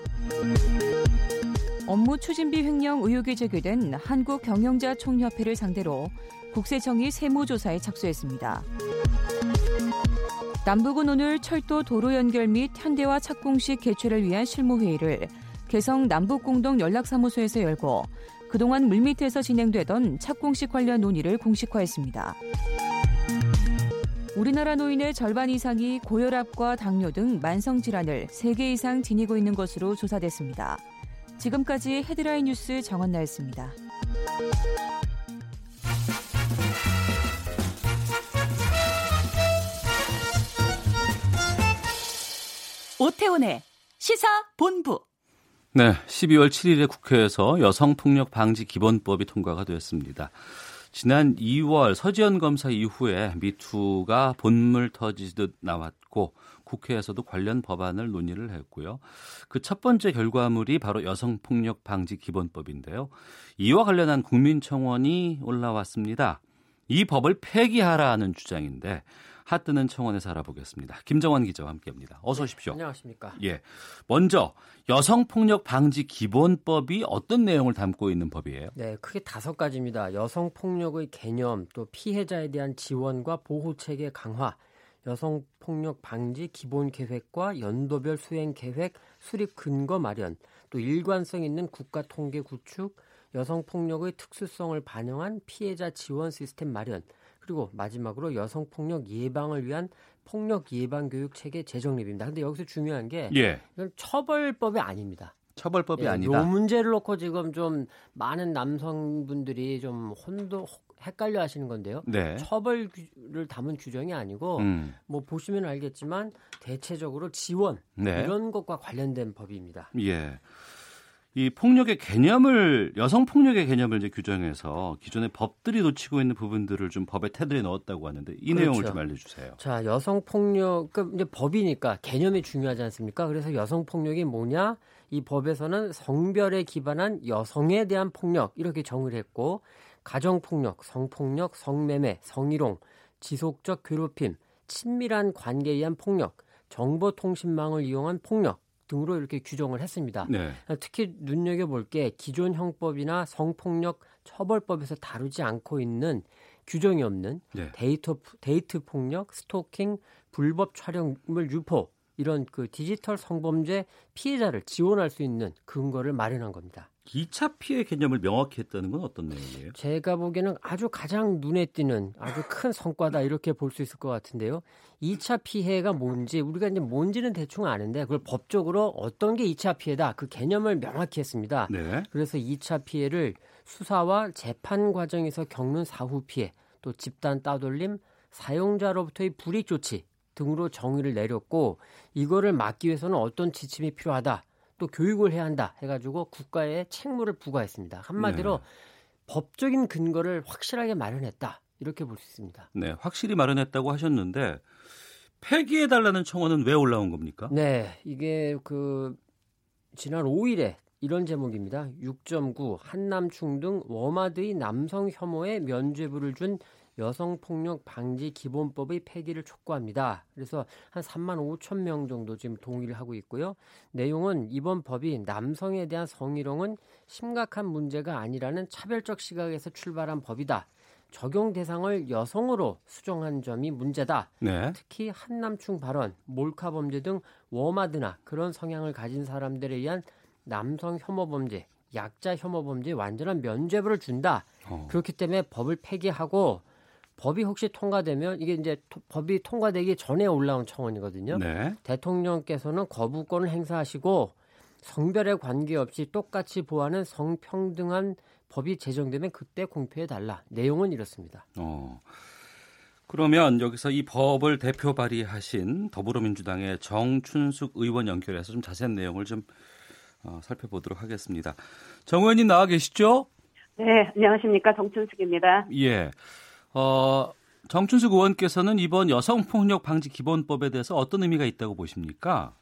업무 추진비 횡령 의혹이 제기된 한국경영자 총협회를 상대로 국세청이 세무조사에 착수했습니다. 남북은 오늘 철도 도로 연결 및 현대화 착공식 개최를 위한 실무회의를 개성 남북공동 연락사무소에서 열고 그동안 물밑에서 진행되던 착공식 관련 논의를 공식화했습니다. 우리나라 노인의 절반 이상이 고혈압과 당뇨 등 만성 질환을 3개 이상 지니고 있는 것으로 조사됐습니다. 지금까지 헤드라인 뉴스 정원나였습니다. 오태훈의 시사 본부. 네, 12월 7일에 국회에서 여성폭력 방지 기본법이 통과가 되었습니다. 지난 2월 서지현 검사 이후에 미투가 본물 터지듯 나왔고 국회에서도 관련 법안을 논의를 했고요. 그 첫 번째 결과물이 바로 여성폭력 방지 기본법인데요. 이와 관련한 국민청원이 올라왔습니다. 이 법을 폐기하라는 주장인데 핫뜨는 청원에서 알아보겠습니다. 김정환 기자와 함께합니다. 어서 오십시오. 안녕하십니까? 예. 먼저 여성 폭력 방지 기본법이 어떤 내용을 담고 있는 법이에요? 네, 크게 다섯 가지입니다. 여성 폭력의 개념, 또 피해자에 대한 지원과 보호 체계 강화, 여성 폭력 방지 기본 계획과 연도별 수행 계획, 수립 근거 마련, 또 일관성 있는 국가 통계 구축, 여성 폭력의 특수성을 반영한 피해자 지원 시스템 마련, 그리고 마지막으로 여성 폭력 예방을 위한 폭력 예방 교육 체계 재정립입니다. 근데 여기서 중요한 게 예. 이건 처벌법이 아닙니다. 처벌법이 예, 아니다. 요 문제를 놓고 지금 좀 많은 남성분들이 좀 혼도 헷갈려 하시는 건데요. 네. 처벌을 담은 규정이 아니고 음. 뭐 보시면 알겠지만 대체적으로 지원 네. 이런 것과 관련된 법입니다. 예. 이 폭력의 개념을 여성 폭력의 개념을 이제 규정해서 기존의 법들이 놓치고 있는 부분들을 좀 법에 테두리에 넣었다고 하는데 이 그렇죠. 내용을 좀 알려주세요. 자, 여성 폭력 그 이제 법이니까 개념이 중요하지 않습니까? 그래서 여성 폭력이 뭐냐? 이 법에서는 성별에 기반한 여성에 대한 폭력 이렇게 정의를 했고 가정 폭력, 성폭력, 성매매, 성희롱, 지속적 괴롭힘, 친밀한 관계에 의한 폭력, 정보통신망을 이용한 폭력 등으로 이렇게 규정을 했습니다. 네. 특히 눈여겨볼 게 기존 형법이나 성폭력 처벌법에서 다루지 않고 있는 규정이 없는 네. 데이터, 데이트 폭력, 스토킹, 불법 촬영물 유포 이런 그 디지털 성범죄 피해자를 지원할 수 있는 근거를 마련한 겁니다. 2차 피해 개념을 명확히 했다는 건 어떤 내용이에요? 제가 보기에는 아주 가장 눈에 띄는 아주 큰 성과다 이렇게 볼 수 있을 것 같은데요. 2차 피해가 뭔지 우리가 이제 뭔지는 대충 아는데 그걸 법적으로 어떤 게 2차 피해다 그 개념을 명확히 했습니다. 네. 그래서 2차 피해를 수사와 재판 과정에서 겪는 사후 피해, 또 집단 따돌림, 사용자로부터의 불이익 조치 등으로 정의를 내렸고 이거를 막기 위해서는 어떤 지침이 필요하다. 또 교육을 해야 한다 해가지고 국가에 책무를 부과했습니다. 한마디로 네. 법적인 근거를 확실하게 마련했다 이렇게 볼 수 있습니다. 네, 확실히 마련했다고 하셨는데 폐기해 달라는 청원은 왜 올라온 겁니까? 네, 이게 그 지난 5일에 이런 제목입니다. 6.9 한남충 등 워마드의 남성 혐오에 면죄부를 준 여성폭력 방지 기본법의 폐기를 촉구합니다. 그래서 한 3만 5천 명 정도 지금 동의를 하고 있고요. 내용은 이번 법이 남성에 대한 성희롱은 심각한 문제가 아니라는 차별적 시각에서 출발한 법이다. 적용 대상을 여성으로 수정한 점이 문제다. 네. 특히 한남충 발언, 몰카 범죄 등 워마드나 그런 성향을 가진 사람들에 의한 남성 혐오 범죄, 약자 혐오 범죄 완전한 면죄부를 준다. 어. 그렇기 때문에 법을 폐기하고 법이 혹시 통과되면 이게 이제 토- 법이 통과되기 전에 올라온 청원이거든요. 네. 대통령께서는 거부권을 행사하시고 성별에 관계없이 똑같이 보호하는 성평등한 법이 제정되면 그때 공표해 달라. 내용은 이렇습니다. 어. 그러면 여기서 이 법을 대표 발의하신 더불어민주당의 정춘숙 의원 연결해서 좀 자세한 내용을 좀 어, 살펴보도록 하겠습니다. 정 의원님 나와 계시죠? 네, 안녕하십니까. 정춘숙입니다. 예. 어, 정춘숙 의원께서는 이번 여성폭력 방지 기본법에 대해서 어떤 의미가 있다고 보십니까?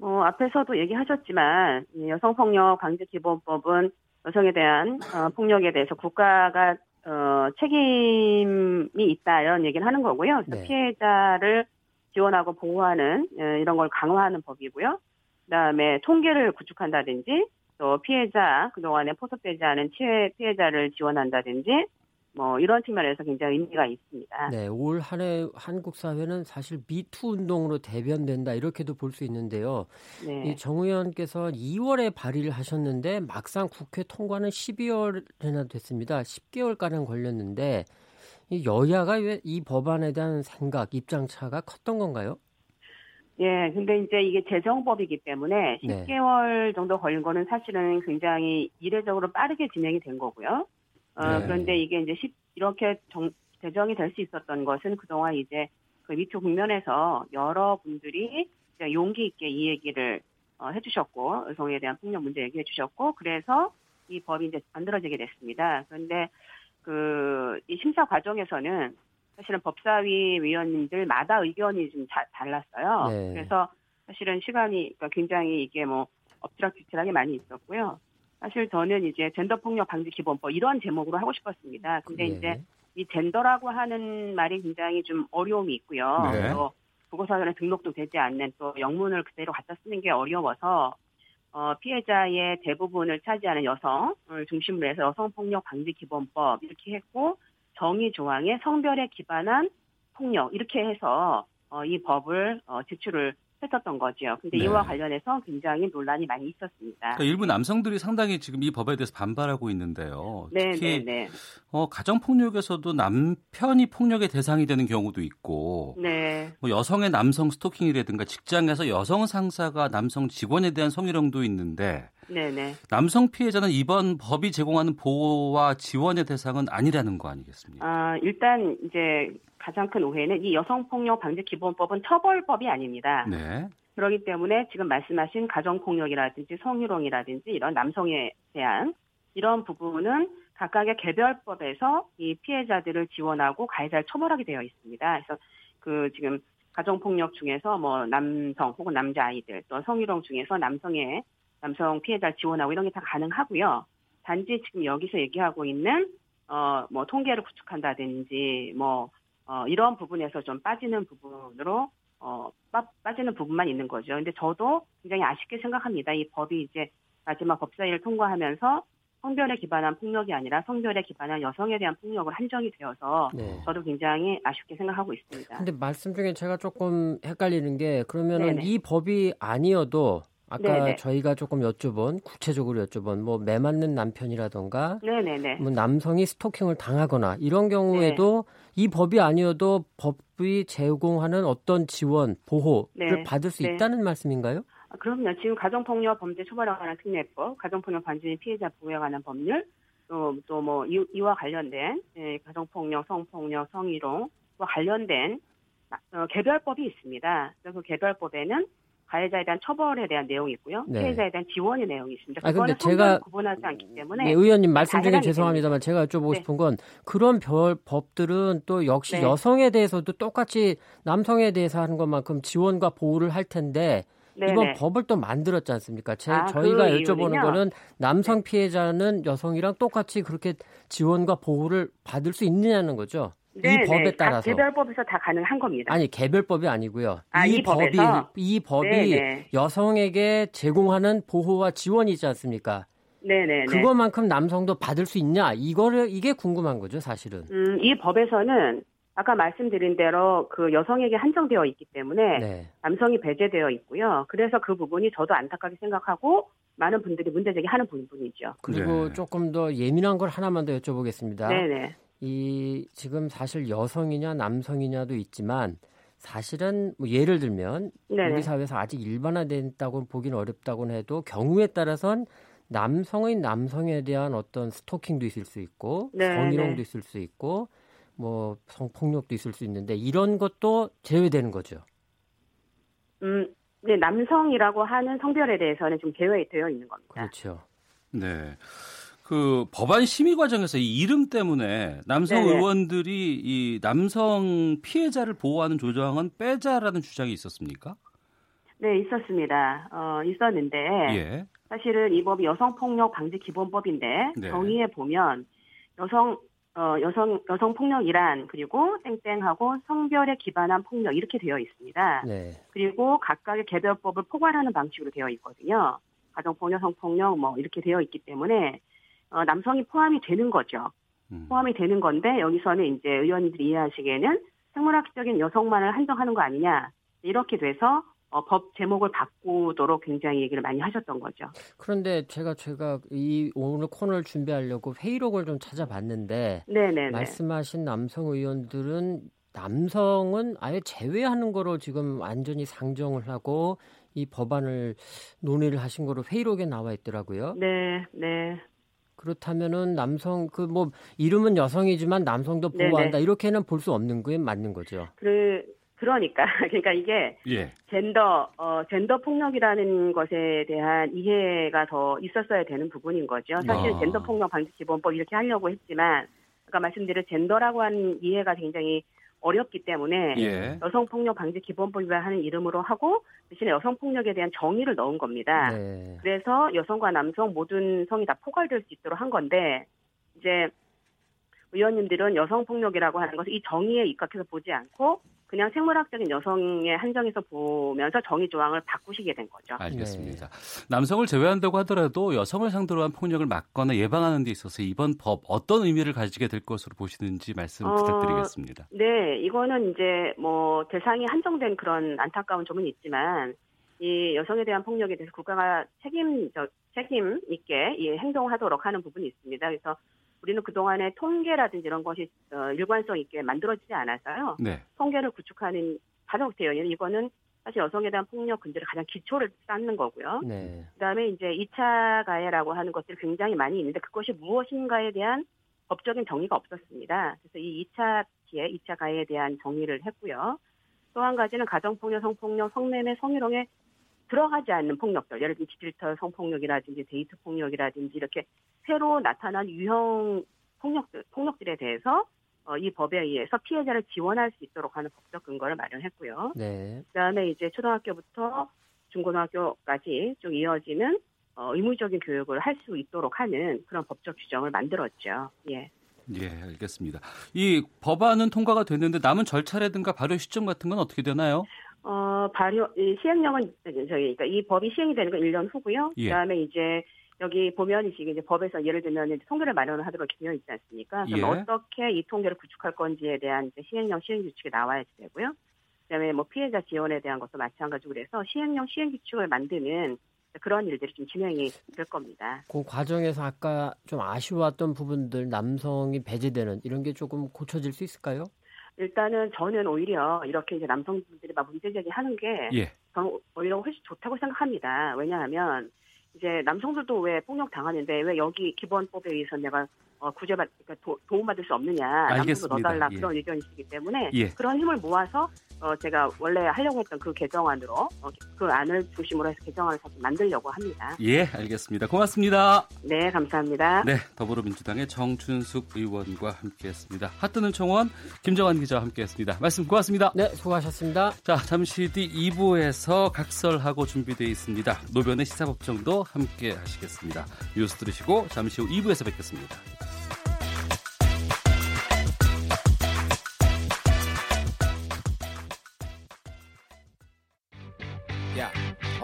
어, 앞에서도 얘기하셨지만, 이 여성폭력 방지 기본법은 여성에 대한 어, 폭력에 대해서 국가가 어, 책임이 있다, 이런 얘기를 하는 거고요. 그래서 네. 피해자를 지원하고 보호하는 어, 이런 걸 강화하는 법이고요. 그 다음에 통계를 구축한다든지, 또 피해자, 그동안에 포섭되지 않은 피해, 피해자를 지원한다든지, 뭐 이런 측면에서 굉장히 의미가 있습니다. 네, 올 한해 한국 사회는 사실 미투 운동으로 대변된다 이렇게도 볼 수 있는데요. 네. 이 정 의원께서 2월에 발의를 하셨는데 막상 국회 통과는 12월이나 됐습니다. 10개월 가량 걸렸는데 이 여야가 왜 이 법안에 대한 생각, 입장 차가 컸던 건가요? 예, 근데 이제 이게 재정법이기 때문에 네. 10개월 정도 걸린 거는 사실은 굉장히 이례적으로 빠르게 진행이 된 거고요. 어, 네. 그런데 이게 이제 시- 이렇게 정, 제정이 될 수 있었던 것은 그동안 이제 그 미투 국면에서 여러분들이 용기 있게 이 얘기를 어, 해주셨고 여성에 대한 폭력 문제 얘기해 주셨고 그래서 이 법이 이제 만들어지게 됐습니다. 그런데 그 이 심사 과정에서는 사실은 법사위 위원님들마다 의견이 좀 자, 달랐어요. 네. 그래서 사실은 시간이 그러니까 굉장히 이게 뭐 엎치락뒤치락이 많이 있었고요. 사실 저는 이제 젠더 폭력 방지 기본법 이런 제목으로 하고 싶었습니다. 근데 예. 이제 이 젠더라고 하는 말이 굉장히 좀 어려움이 있고요. 네. 또 국어사전에 등록도 되지 않는 또 영문을 그대로 갖다 쓰는 게 어려워서 어, 피해자의 대부분을 차지하는 여성을 중심으로 해서 여성폭력 방지 기본법 이렇게 했고 정의 조항에 성별에 기반한 폭력 이렇게 해서 어, 이 법을 어, 제출을 했었던 거죠. 근데 네. 이와 관련해서 굉장히 논란이 많이 있었습니다. 그러니까 일부 남성들이 상당히 지금 이 법에 대해서 반발하고 있는데요. 네, 특히 네, 네. 어, 가정 폭력에서도 남편이 폭력의 대상이 되는 경우도 있고 네. 뭐 여성의 남성 스토킹이라든가 직장에서 여성 상사가 남성 직원에 대한 성희롱도 있는데 네, 네. 남성 피해자는 이번 법이 제공하는 보호와 지원의 대상은 아니라는 거 아니겠습니까? 아, 일단 이제 가장 큰 오해는 이 여성폭력 방지 기본법은 처벌법이 아닙니다. 네. 그렇기 때문에 지금 말씀하신 가정폭력이라든지 성희롱이라든지 이런 남성에 대한 이런 부분은 각각의 개별법에서 이 피해자들을 지원하고 가해자를 처벌하게 되어 있습니다. 그래서 그 지금 가정폭력 중에서 뭐 남성 혹은 남자 아이들 또 성희롱 중에서 남성의 남성 피해자를 지원하고 이런 게 다 가능하고요. 단지 지금 여기서 얘기하고 있는 어 뭐 통계를 구축한다든지 뭐 어, 이런 부분에서 좀 빠지는 부분으로 어, 빠, 빠지는 부분만 있는 거죠. 근데 저도 굉장히 아쉽게 생각합니다. 이 법이 이제 마지막 법사위를 통과하면서 성별에 기반한 폭력이 아니라 성별에 기반한 여성에 대한 폭력을 한정이 되어서 네. 저도 굉장히 아쉽게 생각하고 있습니다. 근데 말씀 중에 제가 조금 헷갈리는 게 그러면은 네네. 이 법이 아니어도 아까 네네. 저희가 조금 여쭤본 구체적으로 여쭤본 뭐 매 맞는 남편이라던가 네네네. 뭐 남성이 스토킹을 당하거나 이런 경우에도 이 법이 아니어도 법이 제공하는 어떤 지원 보호를 네. 받을 수 네. 있다는 말씀인가요? 아, 그럼요. 지금 가정폭력 범죄 처벌에 관한 특례법, 가정폭력 반지 및 피해자 보호에 관한 법률, 또또뭐 이와 관련된 예, 가정폭력, 성폭력, 성희롱과 관련된 어, 개별법이 있습니다. 그래서 그 개별법에는 가해자에 대한 처벌에 대한 내용이 있고요. 네. 피해자에 대한 지원의 내용이 있습니다. 아, 그거는 제가- 구분하지 않기 때문에 네, 의원님 말씀 중에 죄송합니다만 제가 여쭤보고 네. 싶은 건 그런 별 법들은 또 역시 네. 여성에 대해서도 똑같이 남성에 대해서 하는 것만큼 지원과 보호를 할 텐데 네네. 이번 법을 또 만들었지 않습니까? 제, 아, 저희가 그 여쭤보는 이유는요? 거는 남성 피해자는 여성이랑 똑같이 그렇게 지원과 보호를 받을 수 있느냐는 거죠. 네, 이 법에 네. 각 따라서 개별법에서 다 가능한 겁니다. 아니 개별법이 아니고요. 아, 이, 이 법이? 이 법이 네네. 여성에게 제공하는 보호와 지원이 있지 않습니까? 네네네. 그것만큼 남성도 받을 수 있냐? 이거를 이게 궁금한 거죠, 사실은. 음, 이 법에서는 아까 말씀드린 대로 그 여성에게 한정되어 있기 때문에 네. 남성이 배제되어 있고요. 그래서 그 부분이 저도 안타깝게 생각하고 많은 분들이 문제 제기 하는 부분이죠. 그리고 네. 조금 더 예민한 걸 하나만 더 여쭤보겠습니다. 네네. 이 지금 사실 여성이냐 남성이냐도 있지만 사실은 뭐 예를 들면 네네. 우리 사회에서 아직 일반화됐다고 보기는 어렵다고는 해도 경우에 따라선 남성의 남성에 대한 어떤 스토킹도 있을 수 있고 네, 성희롱도 네. 있을 수 있고 뭐 성폭력도 있을 수 있는데 이런 것도 제외되는 거죠. 음, 네, 남성이라고 하는 성별에 대해서는 좀 제외되어 있는 겁니다. 그렇죠. 네. 그 법안 심의 과정에서 이 이름 때문에 남성 네네. 의원들이 이 남성 피해자를 보호하는 조정은 빼자라는 주장이 있었습니까? 네, 있었습니다. 어, 있었는데 예. 사실은 이 법이 여성폭력 방지 기본법인데 네. 정의에 보면 여성 어, 여성 여성 폭력이란 그리고 땡땡하고 성별에 기반한 폭력 이렇게 되어 있습니다. 네. 그리고 각각의 개별법을 포괄하는 방식으로 되어 있거든요. 가정폭력, 성폭력 뭐 이렇게 되어 있기 때문에 어, 남성이 포함이 되는 거죠. 음. 포함이 되는 건데 여기서는 이제 의원님들이 이해하시기에는 생물학적인 여성만을 한정하는 거 아니냐 이렇게 돼서 어, 법 제목을 바꾸도록 굉장히 얘기를 많이 하셨던 거죠. 그런데 제가 제가 이 오늘 코너를 준비하려고 회의록을 좀 찾아봤는데 네네네. 말씀하신 남성 의원들은 남성은 아예 제외하는 거로 지금 완전히 상정을 하고 이 법안을 논의를 하신 거로 회의록에 나와 있더라고요. 네, 네. 그렇다면은 남성 그 뭐 이름은 여성이지만 남성도 네네. 보호한다 이렇게는 볼 수 없는 게 맞는 거죠. 그 그러니까 [LAUGHS] 그러니까 이게 예. 젠더 어 젠더 폭력이라는 것에 대한 이해가 더 있었어야 되는 부분인 거죠. 사실 아. 젠더 폭력 방지 기본법 이렇게 하려고 했지만 아까 말씀드린 젠더라고 하는 이해가 굉장히 어렵기 때문에 예. 여성 폭력 방지 기본법이라 하는 이름으로 하고 대신에 여성 폭력에 대한 정의를 넣은 겁니다. 네. 그래서 여성과 남성 모든 성이 다 포괄될 수 있도록 한 건데 이제 의원님들은 여성 폭력이라고 하는 것을 이 정의에 입각해서 보지 않고 그냥 생물학적인 여성의 한정에서 보면서 정의 조항을 바꾸시게 된 거죠. 알겠습니다. 남성을 제외한다고 하더라도 여성을 상대로 한 폭력을 막거나 예방하는 데 있어서 이번 법 어떤 의미를 가지게 될 것으로 보시는지 말씀 어, 부탁드리겠습니다. 네, 이거는 이제 뭐 대상이 한정된 그런 안타까운 점은 있지만 이 여성에 대한 폭력에 대해서 국가가 책임 저, 책임 있게 이 행동하도록 하는 부분이 있습니다. 그래서 우리는 그동안에 통계라든지 이런 것이 어, 일관성 있게 만들어지지 않아서요. 네. 통계를 구축하는 가정대요. 이거는 사실 여성에 대한 폭력 근절의 가장 기초를 쌓는 거고요. 네. 그다음에 이제 2차 가해라고 하는 것들이 굉장히 많이 있는데 그것이 무엇인가에 대한 법적인 정의가 없었습니다. 그래서 이 2차 피해, 2차 가해에 대한 정의를 했고요. 또 한 가지는 가정폭력, 성폭력, 성매매, 성희롱에 들어가지 않는 폭력들, 예를 들면 디지털 성폭력이라든지 데이트 폭력이라든지 이렇게 새로 나타난 유형 폭력들, 폭력들에 대해서 어, 이 법에 의해서 피해자를 지원할 수 있도록 하는 법적 근거를 마련했고요. 네. 그다음에 이제 초등학교부터 중고등학교까지 쭉 이어지는 어, 의무적인 교육을 할 수 있도록 하는 그런 법적 규정을 만들었죠. 예. 예, 알겠습니다. 이 법안은 통과가 됐는데 남은 절차라든가 발효 시점 같은 건 어떻게 되나요? 어, 발효, 이 시행령은, 저기, 그러니까 이 법이 시행이 되는 건 1년 후고요. 예. 그 다음에 이제, 여기 보면 지금 이제 법에서 예를 들면 이제 통계를 마련을 하도록 되어 있지 않습니까? 그럼 예. 어떻게 이 통계를 구축할 건지에 대한 이제 시행령 시행 규칙이 나와야 되고요. 그다음에 뭐 피해자 지원에 대한 것도 마찬가지고 그래서 시행령 시행 규칙을 만드는 그런 일들이 좀 진행이 될 겁니다. 그 과정에서 아까 좀 아쉬웠던 부분들 남성이 배제되는 이런 게 조금 고쳐질 수 있을까요? 일단은 저는 오히려 이렇게 이제 남성분들이 막 문제 제기 하는 게 예. 저는 오히려 훨씬 좋다고 생각합니다. 왜냐하면 이제 남성들도 왜 폭력 당하는데 왜 여기 기본법에 의해서 내가 어, 구제받 그러니까 도, 도움받을 수 없느냐 알겠습니다. 넣어달라 예. 그런 의견이시기 때문에 예. 그런 힘을 모아서 어, 제가 원래 하려고 했던 그 개정안으로 어, 그 안을 중심으로 해서 개정안을 다시 만들려고 합니다. 예, 알겠습니다. 고맙습니다. 네, 감사합니다. 네, 더불어민주당의 정춘숙 의원과 함께했습니다. 핫뜨는 청원 김정환 기자와 함께했습니다. 말씀 고맙습니다. 네, 수고하셨습니다. 자, 잠시 뒤 2부에서 각설하고 준비되어 있습니다. 노변의 시사법정도 함께 하시겠습니다. 뉴스 들으시고 잠시 후 2부에서 뵙겠습니다.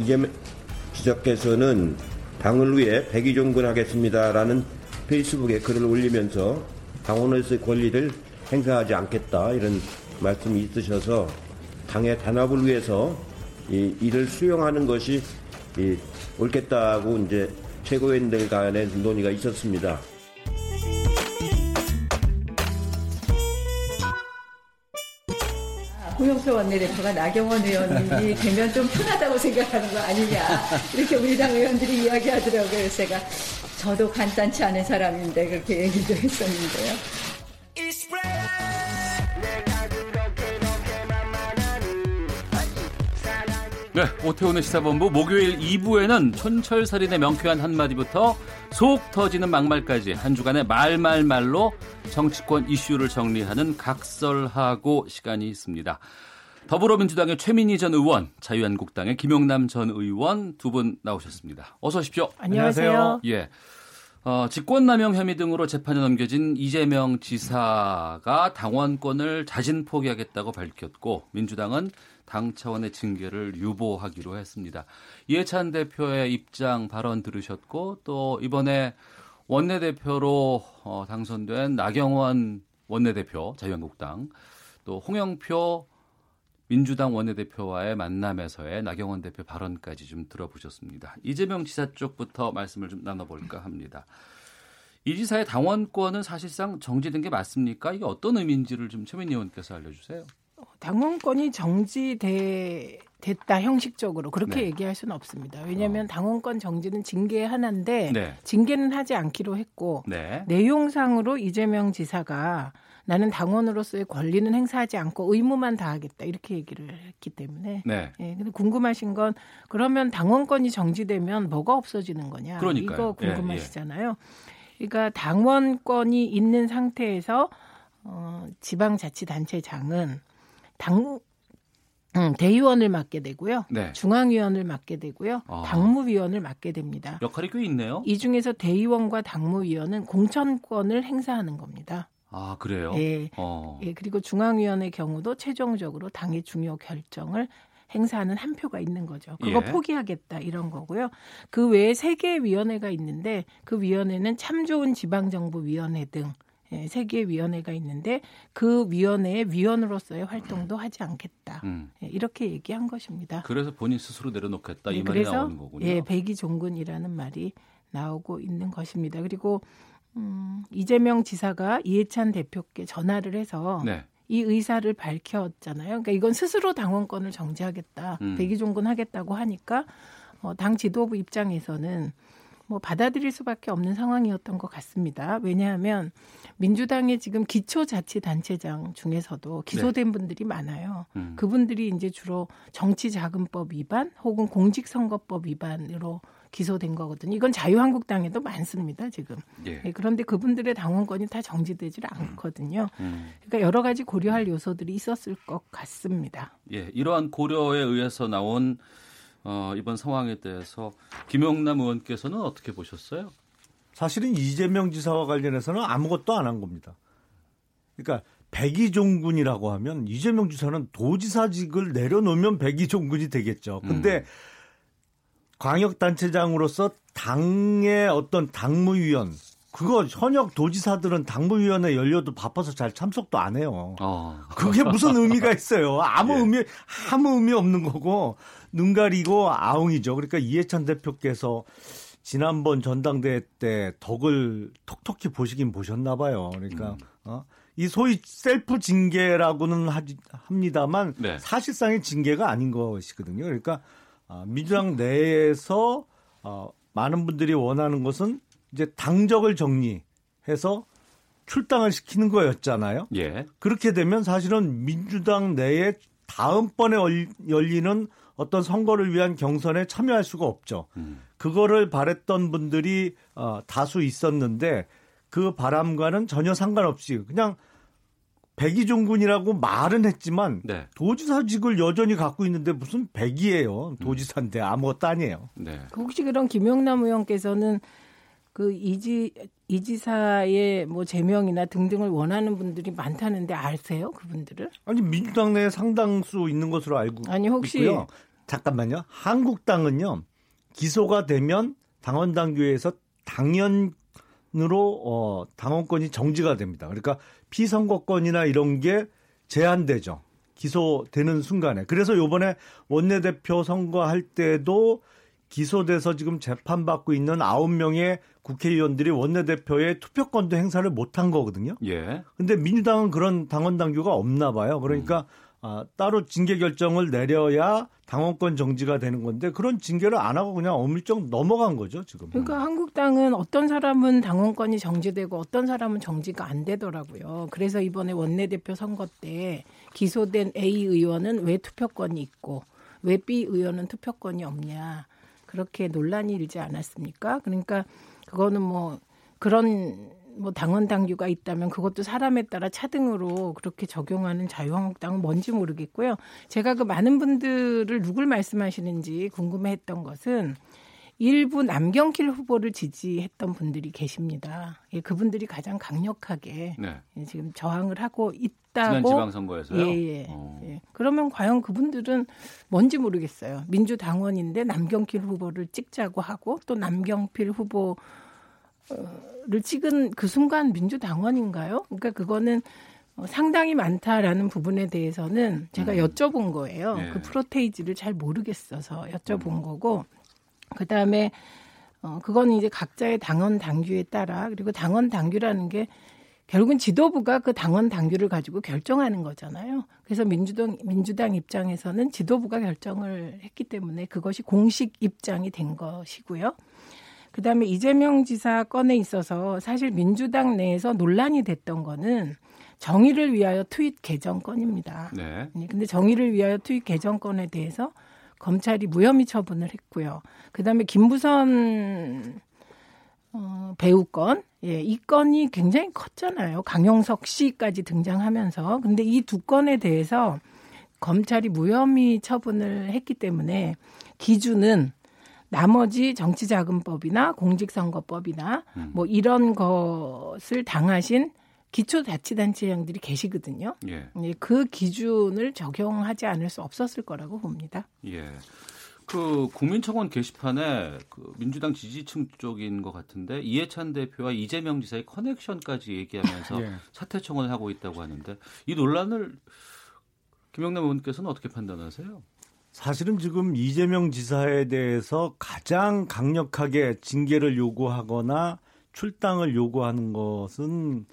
이재명 지적께서는 당을 위해 백의종군하겠습니다라는 페이스북에 글을 올리면서 당원으로서의 권리를 행사하지 않겠다 이런 말씀이 있으셔서 당의 단합을 위해서 이 일을 수용하는 것이 이 옳겠다고 이제 최고위원들 간의 논의가 있었습니다. 홍영표 원내대표가 나경원 의원이 [LAUGHS] 되면 좀 편하다고 생각하는 거 아니냐 이렇게 우리 당 의원들이 이야기하더라고요. 제가 저도 간단치 않은 사람인데 그렇게 얘기도 했었는데요. 네, 오태훈의 시사본부 목요일 2부에는 촌철살인의 명쾌한 한마디부터 속 터지는 막말까지 한 주간의 말말말로 정치권 이슈를 정리하는 각설하고 시간이 있습니다. 더불어민주당의 최민희 전 의원, 자유한국당의 김용남 전 의원 두 분 나오셨습니다. 어서 오십시오. 안녕하세요. 예. 어, 직권남용 혐의 등으로 재판에 넘겨진 이재명 지사가 당원권을 자진 포기하겠다고 밝혔고 민주당은 당 차원의 징계를 유보하기로 했습니다. 이해찬 대표의 입장 발언 들으셨고 또 이번에 원내대표로 어, 당선된 나경원 원내대표 자유한국당 또 홍영표 민주당 원내대표와의 만남에서의 나경원 대표 발언까지 좀 들어보셨습니다. 이재명 지사 쪽부터 말씀을 좀 나눠볼까 합니다. 이 지사의 당원권은 사실상 정지된 게 맞습니까? 이게 어떤 의미인지를 좀 최민희 의원께서 알려주세요. 당원권이 정지됐다 형식적으로 그렇게 네. 얘기할 수는 없습니다. 왜냐하면 당원권 정지는 징계 하나인데 네. 징계는 하지 않기로 했고 네. 내용상으로 이재명 지사가 나는 당원으로서의 권리는 행사하지 않고 의무만 다하겠다 이렇게 얘기를 했기 때문에 네. 예, 근데 궁금하신 건 그러면 당원권이 정지되면 뭐가 없어지는 거냐 그러니까요. 이거 예, 궁금하시잖아요. 그러니까 당원권이 있는 상태에서 어, 지방자치단체장은 당 음, 대의원을 맡게 되고요. 네. 중앙위원을 맡게 되고요. 아. 당무위원을 맡게 됩니다. 역할이 꽤 있네요. 이 중에서 대의원과 당무위원은 공천권을 행사하는 겁니다. 아 그래요? 예. 어. 예, 그리고 중앙위원회 경우도 최종적으로 당의 중요 결정을 행사하는 한 표가 있는 거죠. 그거 예. 포기하겠다 이런 거고요. 그 외에 세 개의 위원회가 있는데 그 위원회는 참 좋은 지방정부 위원회 등 예, 세 개의 위원회가 있는데 그 위원회의 위원으로서의 활동도 하지 않겠다. 음. 예, 이렇게 얘기한 것입니다. 그래서 본인 스스로 내려놓겠다 이 예, 말이 나오는 거군요. 예, 백이종군이라는 말이 나오고 있는 것입니다. 그리고 음, 이재명 지사가 이해찬 대표께 전화를 해서 네. 이 의사를 밝혔잖아요. 그러니까 이건 스스로 당원권을 정지하겠다, 음. 백이종군 하겠다고 하니까 어, 당 지도부 입장에서는 뭐 받아들일 수밖에 없는 상황이었던 것 같습니다. 왜냐하면 민주당의 지금 기초자치단체장 중에서도 기소된 분들이 많아요. 네. 음. 그분들이 이제 주로 정치자금법 위반 혹은 공직선거법 위반으로 기소된 거거든요. 이건 자유한국당에도 많습니다, 지금. 예. 예, 그런데 그분들의 당원권이 다 정지되질 않거든요. 음. 그러니까 여러 가지 고려할 요소들이 있었을 것 같습니다. 예, 이러한 고려에 의해서 나온 어, 이번 상황에 대해서 김용남 의원께서는 어떻게 보셨어요? 사실은 이재명 지사와 관련해서는 아무것도 안 한 겁니다. 그러니까 백이종군이라고 하면 이재명 지사는 도지사직을 내려놓으면 백이종군이 되겠죠. 근데 광역단체장으로서 당의 어떤 당무위원 그거 현역 도지사들은 당무위원회 열려도 바빠서 잘 참석도 안 해요. 어. 그게 무슨 의미가 있어요? 아무 예. 의미 아무 의미 없는 거고 눈 가리고 아웅이죠. 그러니까 이해찬 대표께서 지난번 전당대회 때 덕을 톡톡히 보시긴 보셨나 봐요. 그러니까 음. 어? 이 소위 셀프 징계라고는 하지, 합니다만 네. 사실상의 징계가 아닌 것이거든요. 그러니까 아, 민주당 내에서 어, 많은 분들이 원하는 것은 이제 당적을 정리해서 출당을 시키는 거였잖아요. 예. 그렇게 되면 사실은 민주당 내에 다음번에 얼- 열리는 어떤 선거를 위한 경선에 참여할 수가 없죠. 음. 그거를 바랬던 분들이 어, 다수 있었는데 그 바람과는 전혀 상관없이 그냥 백이종군이라고 말은 했지만 네. 도지사직을 여전히 갖고 있는데 무슨 백이에요. 도지사인데 아무것도 아니에요. 네. 그 혹시 그런 김용남 의원께서는 그 이지 이지사의 뭐 제명이나 등등을 원하는 분들이 많다는데 아세요? 그분들을? 아니 민주당 내에 상당수 있는 것으로 알고 아니, 혹시- 있고요. 잠깐만요. 한국당은요 기소가 되면 당원 당규에서 당연 으로 어, 당원권이 정지가 됩니다. 그러니까 피선거권이나 이런 게 제한되죠. 기소되는 순간에. 그래서 요번에 원내대표 선거할 때도 기소돼서 지금 재판받고 있는 아홉 명의 국회의원들이 원내대표의 투표권도 행사를 못한 거거든요. 예. 근데 민주당은 그런 당원 당규가 없나 봐요. 그러니까 아, 따로 징계 결정을 내려야 당원권 정지가 되는 건데 그런 징계를 안 하고 그냥 어물쩍 넘어간 거죠 지금. 그러니까 한국당은 어떤 사람은 당원권이 정지되고 어떤 사람은 정지가 안 되더라고요. 그래서 이번에 원내대표 선거 때 기소된 A 의원은 왜 투표권이 있고 왜 B 의원은 투표권이 없냐 그렇게 논란이 일지 않았습니까? 그러니까 그거는 뭐 그런 뭐 당원 당규가 있다면 그것도 사람에 따라 차등으로 그렇게 적용하는 자유한국당은 뭔지 모르겠고요. 제가 그 많은 분들을 누굴 말씀하시는지 궁금해했던 것은 일부 남경길 후보를 지지했던 분들이 계십니다. 예, 그분들이 가장 강력하게 네. 예, 지금 저항을 하고 지난 있다고. 지방선거에서요. 예, 예, 어. 예. 그러면 과연 그분들은 뭔지 모르겠어요. 민주당원인데 남경필 후보를 찍자고 하고 또 남경필 후보를 찍은 그 순간 민주당원인가요? 그러니까 그거는 어, 상당히 많다라는 부분에 대해서는 제가 음. 여쭤본 거예요. 네. 그 프로테이지를 잘 모르겠어서 여쭤본 거고 그 다음에 어 그건 이제 각자의 당원 당규에 따라 그리고 당원 당규라는 게 결국은 지도부가 그 당원 당규를 가지고 결정하는 거잖아요. 그래서 민주당 민주당 입장에서는 지도부가 결정을 했기 때문에 그것이 공식 입장이 된 것이고요. 그다음에 이재명 지사 건에 있어서 사실 민주당 내에서 논란이 됐던 거는 정의를 위하여 트윗 개정 건입니다. 네. 네, 근데 정의를 위하여 트윗 개정 건에 대해서 검찰이 무혐의 처분을 했고요. 그다음에 김부선 어, 배우 건, 예, 이 건이 굉장히 컸잖아요. 강용석 씨까지 등장하면서. 근데 이 두 건에 대해서 검찰이 무혐의 처분을 했기 때문에 기준은 나머지 정치자금법이나 공직선거법이나 음. 뭐 이런 것을 당하신 기초 자치단체장들이 계시거든요. 예. 예, 그 기준을 적용하지 않을 수 없었을 거라고 봅니다. 예. 그 국민청원 게시판에 그 민주당 지지층 쪽인 것 같은데 이해찬 대표와 이재명 지사의 커넥션까지 얘기하면서 [LAUGHS] 예. 사퇴 청원을 하고 있다고 하는데 이 논란을 김영남 의원께서는 어떻게 판단하세요? 사실은 지금 이재명 지사에 대해서 가장 강력하게 징계를 요구하거나 출당을 요구하는 것은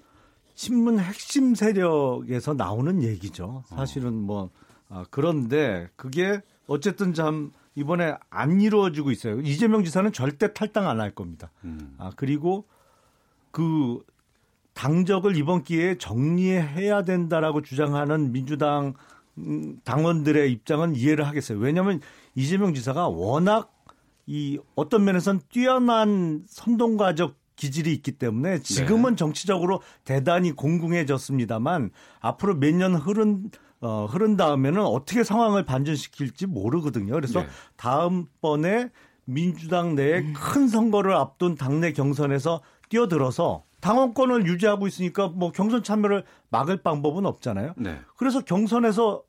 신문 핵심 세력에서 나오는 얘기죠. 사실은 뭐 아, 그런데 그게 어쨌든 참 이번에 안 이루어지고 있어요. 이재명 지사는 절대 탈당 안 할 겁니다. 음. 아 그리고 그 당적을 이번 기회에 정리해야 된다라고 주장하는 민주당 음, 당원들의 입장은 이해를 하겠어요. 왜냐하면 이재명 지사가 워낙 이 어떤 면에선 뛰어난 선동가적 기질이 있기 때문에 지금은 정치적으로 대단히 공공해졌습니다만 앞으로 몇 년 흐른 어, 흐른 다음에는 어떻게 상황을 반전시킬지 모르거든요. 그래서 네. 다음번에 민주당 내에 큰 선거를 앞둔 당내 경선에서 뛰어들어서 당원권을 유지하고 있으니까 뭐 경선 참여를 막을 방법은 없잖아요. 네. 그래서 경선에서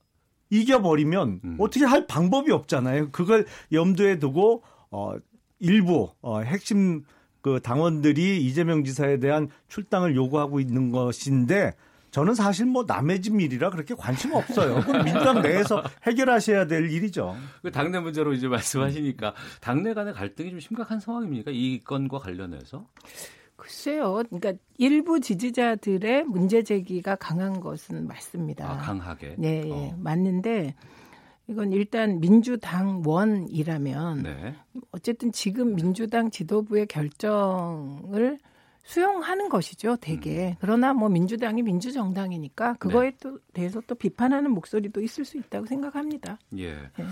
이겨버리면 음. 어떻게 할 방법이 없잖아요. 그걸 염두에 두고 어 일부 어 핵심 그 당원들이 이재명 지사에 대한 출당을 요구하고 있는 것인데 저는 사실 뭐 남의 집 일이라 그렇게 관심 없어요. 그건 민주당 내에서 해결하셔야 될 일이죠. 그 당내 문제로 이제 말씀하시니까 당내 간의 갈등이 좀 심각한 상황입니까? 이 건과 관련해서? 글쎄요. 그러니까 일부 지지자들의 문제 제기가 강한 것은 맞습니다. 아, 강하게. 네, 어. 맞는데 이건 일단 민주당 원이라면 네. 어쨌든 지금 민주당 지도부의 결정을 수용하는 것이죠, 대개. 음. 그러나 뭐 민주당이 민주정당이니까 네. 그거에 또 대해서 또 비판하는 목소리도 있을 수 있다고 생각합니다. 예. 네.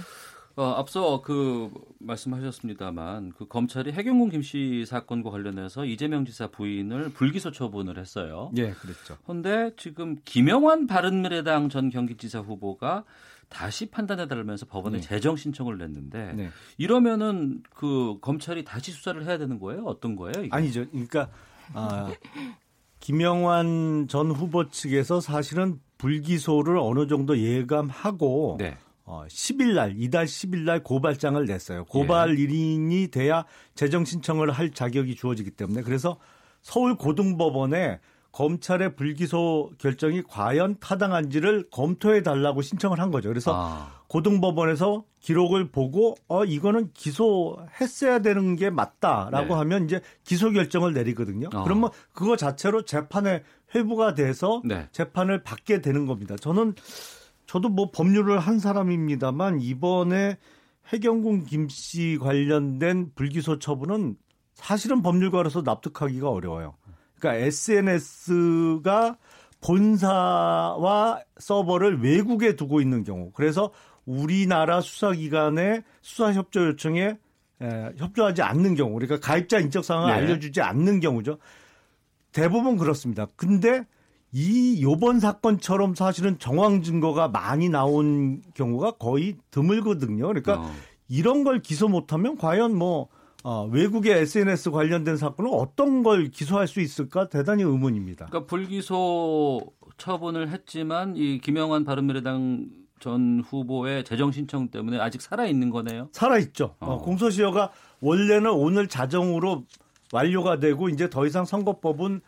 어, 앞서 그 말씀하셨습니다만 그 검찰이 해경군 김씨 사건과 관련해서 이재명 지사 부인을 불기소 처분을 했어요. 예, 그랬죠. 그런데 지금 김영환 바른미래당 전 경기지사 후보가 다시 판단해 달라면서 법원에 네. 재정 신청을 냈는데 네. 이러면은 그 검찰이 다시 수사를 해야 되는 거예요? 어떤 거예요? 이게? 아니죠. 그러니까 아, 김영환 전 후보 측에서 사실은 불기소를 어느 정도 예감하고 네. 어, 10일 날, 이달 10일 날 고발장을 냈어요. 고발 일인이 돼야 재정 신청을 할 자격이 주어지기 때문에 그래서 서울 고등법원에 검찰의 불기소 결정이 과연 타당한지를 검토해 달라고 신청을 한 거죠. 그래서 아, 고등법원에서 기록을 보고 어 이거는 기소했어야 되는 게 맞다라고 네. 하면 이제 기소 결정을 내리거든요. 어. 그러면 그거 자체로 재판에 회부가 돼서 네. 재판을 받게 되는 겁니다. 저는 저도 뭐 법률을 한 사람입니다만 이번에 해경군 김 씨 관련된 불기소 처분은 사실은 법률가로서 납득하기가 어려워요. 그러니까 SNS가 본사와 서버를 외국에 두고 있는 경우, 그래서 우리나라 수사기관의 수사협조 요청에 에, 협조하지 않는 경우, 그러니까 가입자 인적 사항을 네. 알려주지 않는 경우죠. 대부분 그렇습니다. 근데 이 요번 사건처럼 사실은 정황 증거가 많이 나온 경우가 거의 드물거든요. 그러니까 어. 이런 걸 기소 못하면 과연 뭐 어, 외국의 SNS 관련된 사건을 어떤 걸 기소할 수 있을까 대단히 의문입니다. 그러니까 불기소 처분을 했지만 이 김영환 바른미래당 전 후보의 재정 신청 때문에 아직 살아 있는 거네요. 살아 있죠. 어, 어. 공소시효가 원래는 오늘 자정으로 완료가 되고 이제 더 이상 선거법은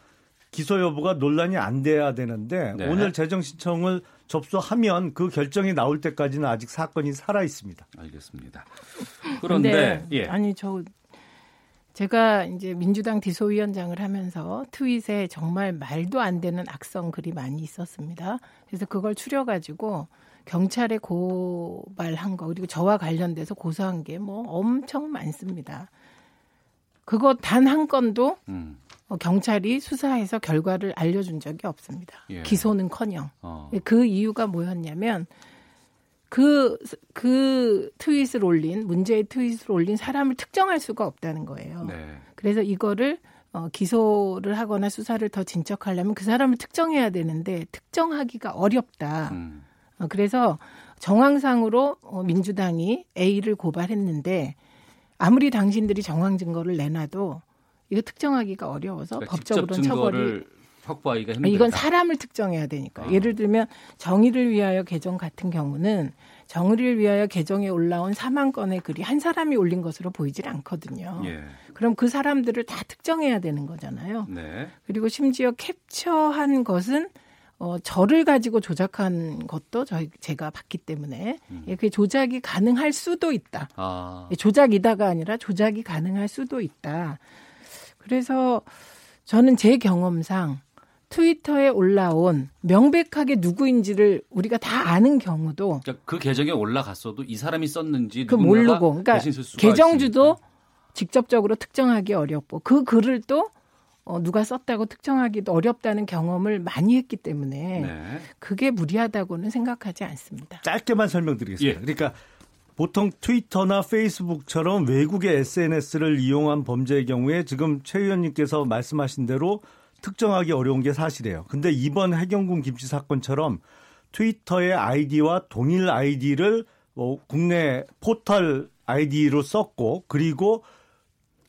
기소 여부가 논란이 안 돼야 되는데 네. 오늘 재정 신청을 접수하면 그 결정이 나올 때까지는 아직 사건이 살아 있습니다. 알겠습니다. 그런데 예. 아니 저 제가 이제 민주당 디소위원장을 하면서 트윗에 정말 말도 안 되는 악성 글이 많이 있었습니다. 그래서 그걸 추려가지고 경찰에 고발한 거 그리고 저와 관련돼서 고소한 게 뭐 엄청 많습니다. 그거 단 한 건도 음. 어, 경찰이 수사해서 결과를 알려준 적이 없습니다. 예. 기소는커녕. 어. 그 이유가 뭐였냐면 그, 그 트윗을 올린, 문제의 트윗을 올린 사람을 특정할 수가 없다는 거예요. 네. 그래서 이거를 어, 기소를 하거나 수사를 더 진척하려면 그 사람을 특정해야 되는데 특정하기가 어렵다. 음. 어, 그래서 정황상으로 어, 민주당이 A를 고발했는데 아무리 당신들이 정황 증거를 내놔도 이거 특정하기가 어려워서 그러니까 법적으로는 처벌이 확보하기가 힘들다. 아니, 이건 사람을 특정해야 되니까. 아. 예를 들면 정의를 위하여 개정 같은 경우는 정의를 위하여 개정에 올라온 4만 건의 글이 한 사람이 올린 것으로 보이질 않거든요. 예. 그럼 그 사람들을 다 특정해야 되는 거잖아요. 네. 그리고 심지어 캡처한 것은 어, 저를 가지고 조작한 것도 저희 제가 봤기 때문에 예, 그 조작이 가능할 수도 있다. 아. 예, 조작이다가 아니라 조작이 가능할 수도 있다. 그래서 저는 제 경험상 트위터에 올라온 명백하게 누구인지를 우리가 다 아는 경우도 그러니까 그 계정에 올라갔어도 이 사람이 썼는지 그 모르고 그러니까 계정주도 직접적으로 특정하기 어렵고 그 글을 또 어, 누가 썼다고 특정하기도 어렵다는 경험을 많이 했기 때문에 네. 그게 무리하다고는 생각하지 않습니다. 짧게만 설명드리겠습니다. 그러니까 보통 트위터나 페이스북처럼 외국의 SNS를 이용한 범죄의 경우에 지금 최 의원님께서 말씀하신 대로 특정하기 어려운 게 사실이에요. 근데 이번 혜경궁 김씨 사건처럼 트위터의 아이디와 동일 아이디를 뭐 국내 포털 아이디로 썼고 그리고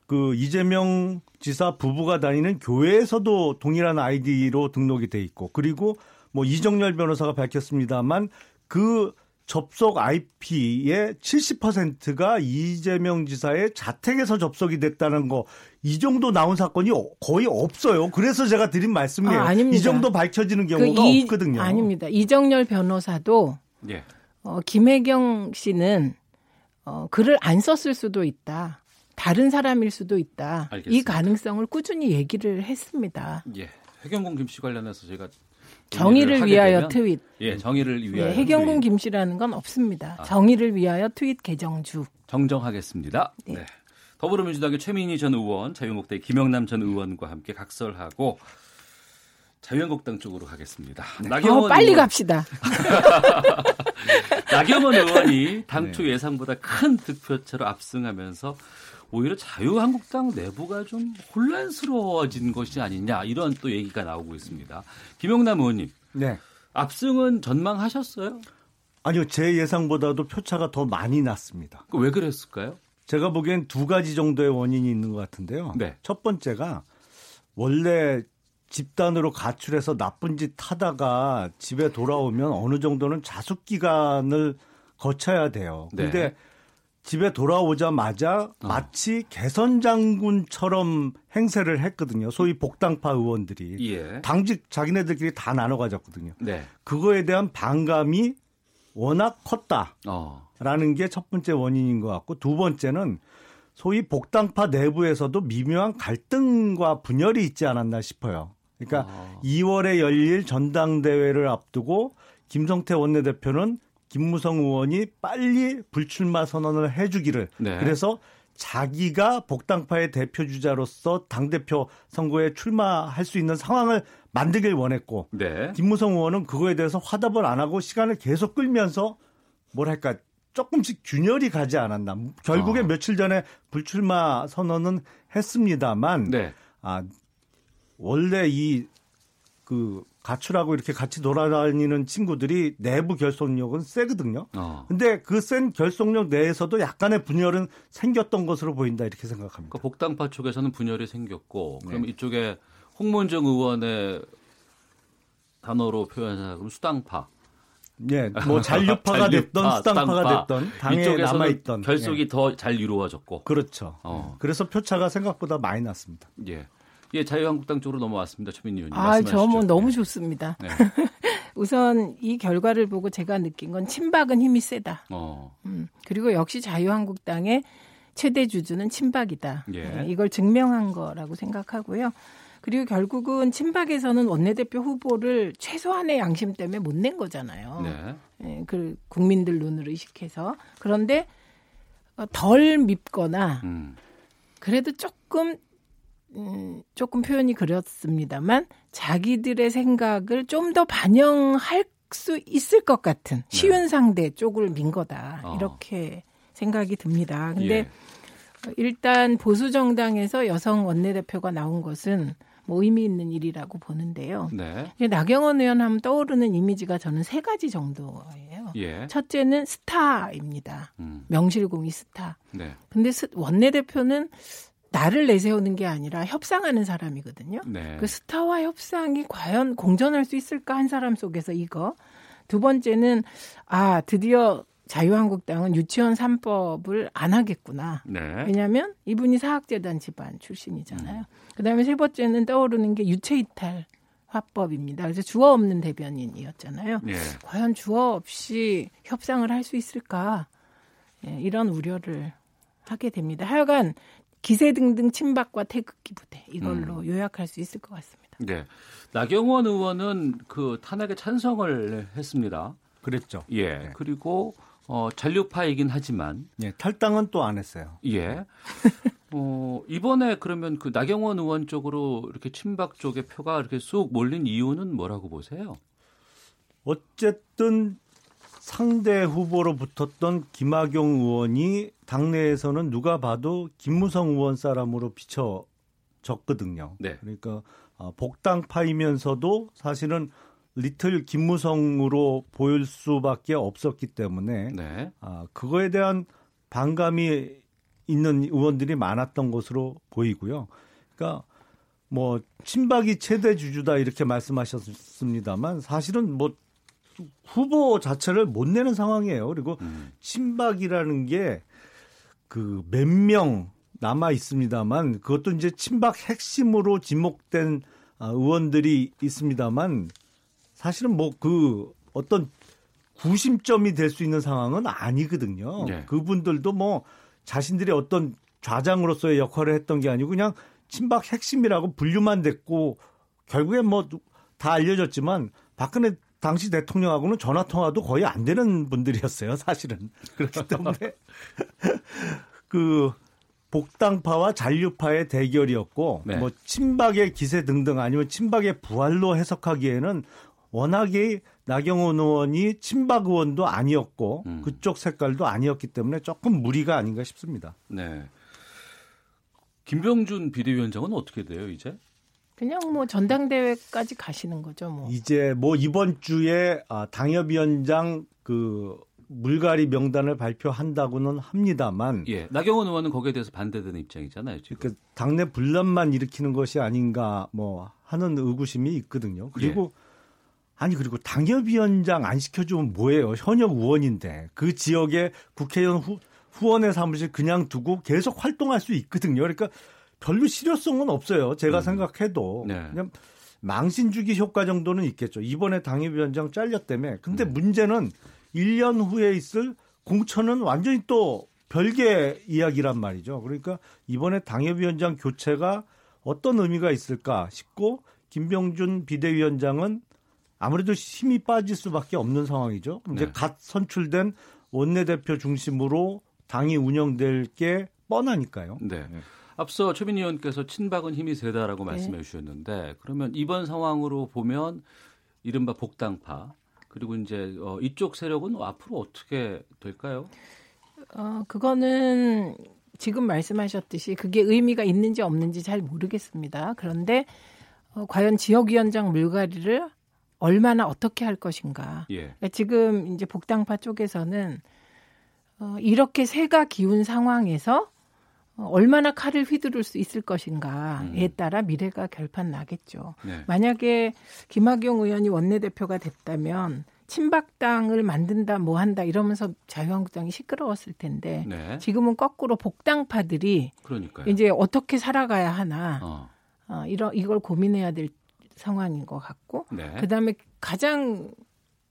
그 이재명 지사 부부가 다니는 교회에서도 동일한 아이디로 등록이 돼 있고 그리고 뭐 이정열 변호사가 밝혔습니다만 그 접속 IP의 70%가 이재명 지사의 자택에서 접속이 됐다는 거 이 정도 나온 사건이 거의 없어요. 그래서 제가 드린 말씀이에요. 아, 아닙니다. 이 정도 밝혀지는 경우가 그 이- 없거든요. 아닙니다. 이정열 변호사도 예. 어, 김혜경 씨는 어, 글을 안 썼을 수도 있다. 다른 사람일 수도 있다. 이 알겠습니다. 가능성을 꾸준히 얘기를 했습니다. 예. 해경군 김씨 관련해서 제가 정의를 위하여 되면- 트윗. 예, 정의를 위하여 네, 해경군 트윗. 김씨라는 건 없습니다. 아. 정의를 위하여 트윗 개정주. 정정하겠습니다. 네. 더불어민주당의 최민희 전 의원, 자유한국당의 김영남 전 의원과 함께 각설하고 자유한국당 쪽으로 가겠습니다. 어, 빨리 갑시다. [LAUGHS] 나경원 의원이 당초 예상보다 큰 득표차로 압승하면서 오히려 자유한국당 내부가 좀 혼란스러워진 것이 아니냐 이런 또 얘기가 나오고 있습니다. 김영남 의원님, 네. 압승은 전망하셨어요? 아니요, 제 예상보다도 표차가 더 많이 났습니다. 그왜 그랬을까요? 제가 보기엔 두 가지 정도의 원인이 있는 것 같은데요. 네. 첫 번째가 원래 집단으로 가출해서 나쁜 짓 하다가 집에 돌아오면 어느 정도는 자숙 기간을 거쳐야 돼요. 네. 근데 집에 돌아오자마자 어. 마치 개선 장군처럼 행세를 했거든요. 소위 복당파 의원들이 예. 당직 자기네들끼리 다 나눠 가졌거든요. 네. 그거에 대한 반감이 워낙 컸다. 어. 라는 게 첫 번째 원인인 것 같고 두 번째는 소위 복당파 내부에서도 미묘한 갈등과 분열이 있지 않았나 싶어요. 그러니까 아. 2월에 열릴 전당대회를 앞두고 김성태 원내대표는 김무성 의원이 빨리 불출마 선언을 해주기를 네. 그래서 자기가 복당파의 대표 주자로서 당 대표 선거에 출마할 수 있는 상황을 만들길 원했고 네. 김무성 의원은 그거에 대해서 화답을 안 하고 시간을 계속 끌면서 뭐랄까 조금씩 균열이 가지 않았나. 결국에 아. 며칠 전에 불출마 선언은 했습니다만 네. 아 원래 이그 가출하고 이렇게 같이 돌아다니는 친구들이 내부 결속력은 세거든요. 어. 근데 그 센 결속력 내에서도 약간의 분열은 생겼던 것으로 보인다 이렇게 생각합니다. 그러니까 복당파 쪽에서는 분열이 생겼고 그럼 네. 이쪽에 홍문정 의원의 단어로 표현하면 수당파. 예, 뭐 [LAUGHS] 잔류파가 됐던 수당파가 됐던 당에 이쪽에서는 남아 있던 결속이 예. 더잘 이루어졌고. 그렇죠. 어. 그래서 표차가 생각보다 많이 났습니다. 예. 예, 자유한국당 쪽으로 넘어왔습니다. 최민희 의원님. 아, 말씀하시죠. 저뭐 너무 좋습니다. 네. [LAUGHS] 우선 이 결과를 보고 제가 느낀 건 친박은 힘이 세다. 어. 음, 그리고 역시 자유한국당의 최대 주주는 친박이다. 예. 네, 이걸 증명한 거라고 생각하고요. 그리고 결국은 친박에서는 원내대표 후보를 최소한의 양심 때문에 못 낸 거잖아요. 네. 예, 그 국민들 눈을 의식해서 그런데 어, 덜 밉거나 음. 그래도 조금 음, 조금 표현이 그렇습니다만 자기들의 생각을 좀 더 반영할 수 있을 것 같은 쉬운 상대 쪽을 민 거다 네. 어. 이렇게 생각이 듭니다. 근데 예. 어, 일단 보수 정당에서 여성 원내대표가 나온 것은 뭐 의미 있는 일이라고 보는데요. 네. 나경원 의원 하면 떠오르는 이미지가 저는 세 가지 정도예요. 예. 첫째는 스타입니다. 음. 명실공히 스타. 네. 근데 스- 원내대표는 나를 내세우는 게 아니라 협상하는 사람이거든요. 네. 그 스타와 협상이 과연 공존할 수 있을까 한 사람 속에서 이거. 두 번째는 아 드디어 자유한국당은 유치원 3법을 안 하겠구나. 네. 왜냐하면 이분이 사학재단 집안 출신이잖아요. 그다음에 세 번째는 떠오르는 게 유체이탈 화법입니다. 그래서 주어 없는 대변인이었잖아요. 예. 과연 주어 없이 협상을 할 수 있을까? 예, 이런 우려를 하게 됩니다. 하여간 기세 등등 친박과 태극기 부대 이걸로 요약할 수 있을 것 같습니다. 네. 나경원 의원은 그 탄핵에 찬성을 했습니다. 그랬죠. 예. 그리고 어, 잔류파이긴 하지만 예, 탈당은 또 안 했어요. 예. [LAUGHS] 어, 이번에 그러면 그 나경원 의원 쪽으로 이렇게 친박 쪽의 표가 이렇게 쑥 몰린 이유는 뭐라고 보세요? 어쨌든 상대 후보로 붙었던 김학용 의원이 당내에서는 누가 봐도 김무성 의원 사람으로 비춰졌거든요. 네. 그러니까 어, 복당파이면서도 사실은 리틀 김무성으로 보일 수밖에 없었기 때문에 네. 아, 그거에 대한 반감이 있는 의원들이 많았던 것으로 보이고요. 그러니까 뭐 친박이 최대 주주다 이렇게 말씀하셨습니다만 사실은 뭐 후보 자체를 못 내는 상황이에요. 그리고 음. 친박이라는 게 그 몇 명 남아 있습니다만 그것도 이제 친박 핵심으로 지목된 아, 의원들이 있습니다만 사실은 뭐 그 어떤 구심점이 될 수 있는 상황은 아니거든요. 네. 그분들도 뭐 자신들의 어떤 좌장으로서의 역할을 했던 게 아니고 그냥 친박 핵심이라고 분류만 됐고 결국엔 뭐 다 알려졌지만 박근혜 당시 대통령하고는 전화 통화도 거의 안 되는 분들이었어요, 사실은. [LAUGHS] 그렇기 때문에 [LAUGHS] 그 복당파와 잔류파의 대결이었고 네. 뭐 친박의 기세 등등 아니면 친박의 부활로 해석하기에는 워낙에 나경원 의원이 친박 의원도 아니었고 음. 그쪽 색깔도 아니었기 때문에 조금 무리가 아닌가 싶습니다. 네. 김병준 비대위원장은 어떻게 돼요, 이제? 그냥 뭐 전당대회까지 가시는 거죠, 뭐. 이제 뭐 이번 주에 아, 당협위원장 그 물갈이 명단을 발표한다고는 합니다만 예. 나경원 의원은 거기에 대해서 반대되는 입장이잖아요, 지금. 그 당내 분란만 일으키는 것이 아닌가 뭐 하는 의구심이 있거든요. 그리고 아니 그리고 당협위원장 안 시켜주면 뭐예요? 현역 의원인데 그 지역에 국회의원 후, 후원의 사무실 그냥 두고 계속 활동할 수 있거든요. 그러니까 별로 실효성은 없어요. 제가 생각해도 네. 그냥 망신 주기 효과 정도는 있겠죠. 이번에 당협위원장 잘렸다며. 근데 문제는 1년 후에 있을 공천은 완전히 또 별개 이야기란 말이죠. 그러니까 이번에 당협위원장 교체가 어떤 의미가 있을까 싶고 김병준 비대위원장은 아무래도 힘이 빠질 수밖에 없는 상황이죠. 이제 네. 갓 선출된 원내대표 중심으로 당이 운영될 게 뻔하니까요. 네. 앞서 최민희 의원께서 친박은 힘이 세다라고 네. 말씀해 주셨는데 그러면 이번 상황으로 보면 이른바 복당파 그리고 이제 어, 이쪽 세력은 앞으로 어떻게 될까요? 어, 그거는 지금 말씀하셨듯이 그게 의미가 있는지 없는지 잘 모르겠습니다. 그런데 어, 과연 지역위원장 물갈이를 얼마나 어떻게 할 것인가. 예. 그러니까 지금 이제 복당파 쪽에서는 어, 이렇게 새가 기운 상황에서 어, 얼마나 칼을 휘두를 수 있을 것인가에 따라 미래가 결판 나겠죠. 네. 만약에 김학용 의원이 원내대표가 됐다면 친박당을 만든다 뭐 한다 이러면서 자유한국당이 시끄러웠을 텐데 네. 지금은 거꾸로 복당파들이 그러니까요. 이제 어떻게 살아가야 하나 어. 어, 이런 이걸 고민해야 될 상황인 것 같고 네. 그다음에 가장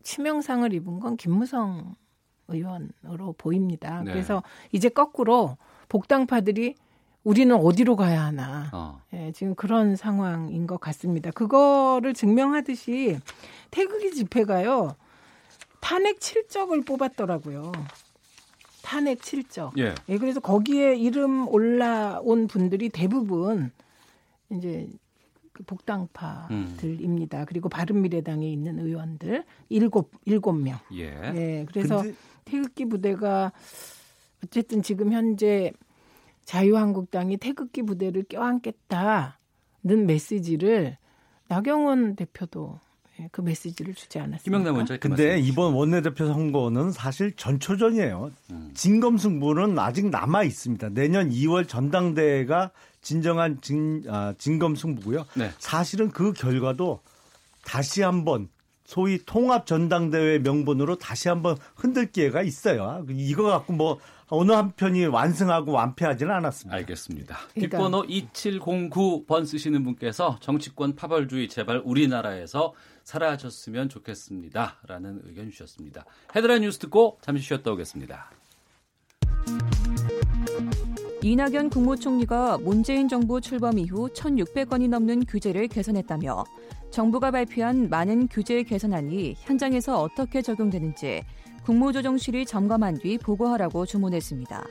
치명상을 입은 건 김무성 의원으로 보입니다. 네. 그래서 이제 거꾸로 복당파들이 우리는 어디로 가야 하나. 어. 예, 지금 그런 상황인 것 같습니다. 그거를 증명하듯이 태극기 집회가요. 탄핵 7적을 뽑았더라고요. 탄핵 7적. 예. 예, 그래서 거기에 이름 올라온 분들이 대부분 이제 그 복당파들입니다. 그리고 바른미래당에 있는 의원들 일곱 일곱 명. 예. 예, 그래서 근데- 태극기 부대가 어쨌든 지금 현재 자유한국당이 태극기 부대를 껴안겠다는 메시지를 나경원 대표도 예, 그 메시지를 주지 않았습니다. 김영남 원장 근데 이번 원내대표 선거는 사실 전초전이에요. 진검승부는 아직 남아 있습니다. 내년 2월 전당대회가 진정한 진, 아, 진검 승부고요. 네. 사실은 그 결과도 다시 한번 소위 통합 전당대회 명분으로 다시 한번 흔들 기회가 있어요. 이거 갖고 뭐 어느 한편이 완승하고 완패하지는 않았습니다. 알겠습니다. 그러니까- 뒷번호 2709번 쓰시는 분께서 정치권 파벌주의 제발 우리나라에서 사라졌으면 좋겠습니다. 라는 의견 주셨습니다. 헤드라인 뉴스 듣고 잠시 쉬었다 오겠습니다. 이낙연 국무총리가 문재인 정부 출범 이후 1,600건이 넘는 규제를 개선했다며 정부가 발표한 많은 규제 개선안이 현장에서 어떻게 적용되는지 국무조정실이 점검한 뒤 보고하라고 주문했습니다.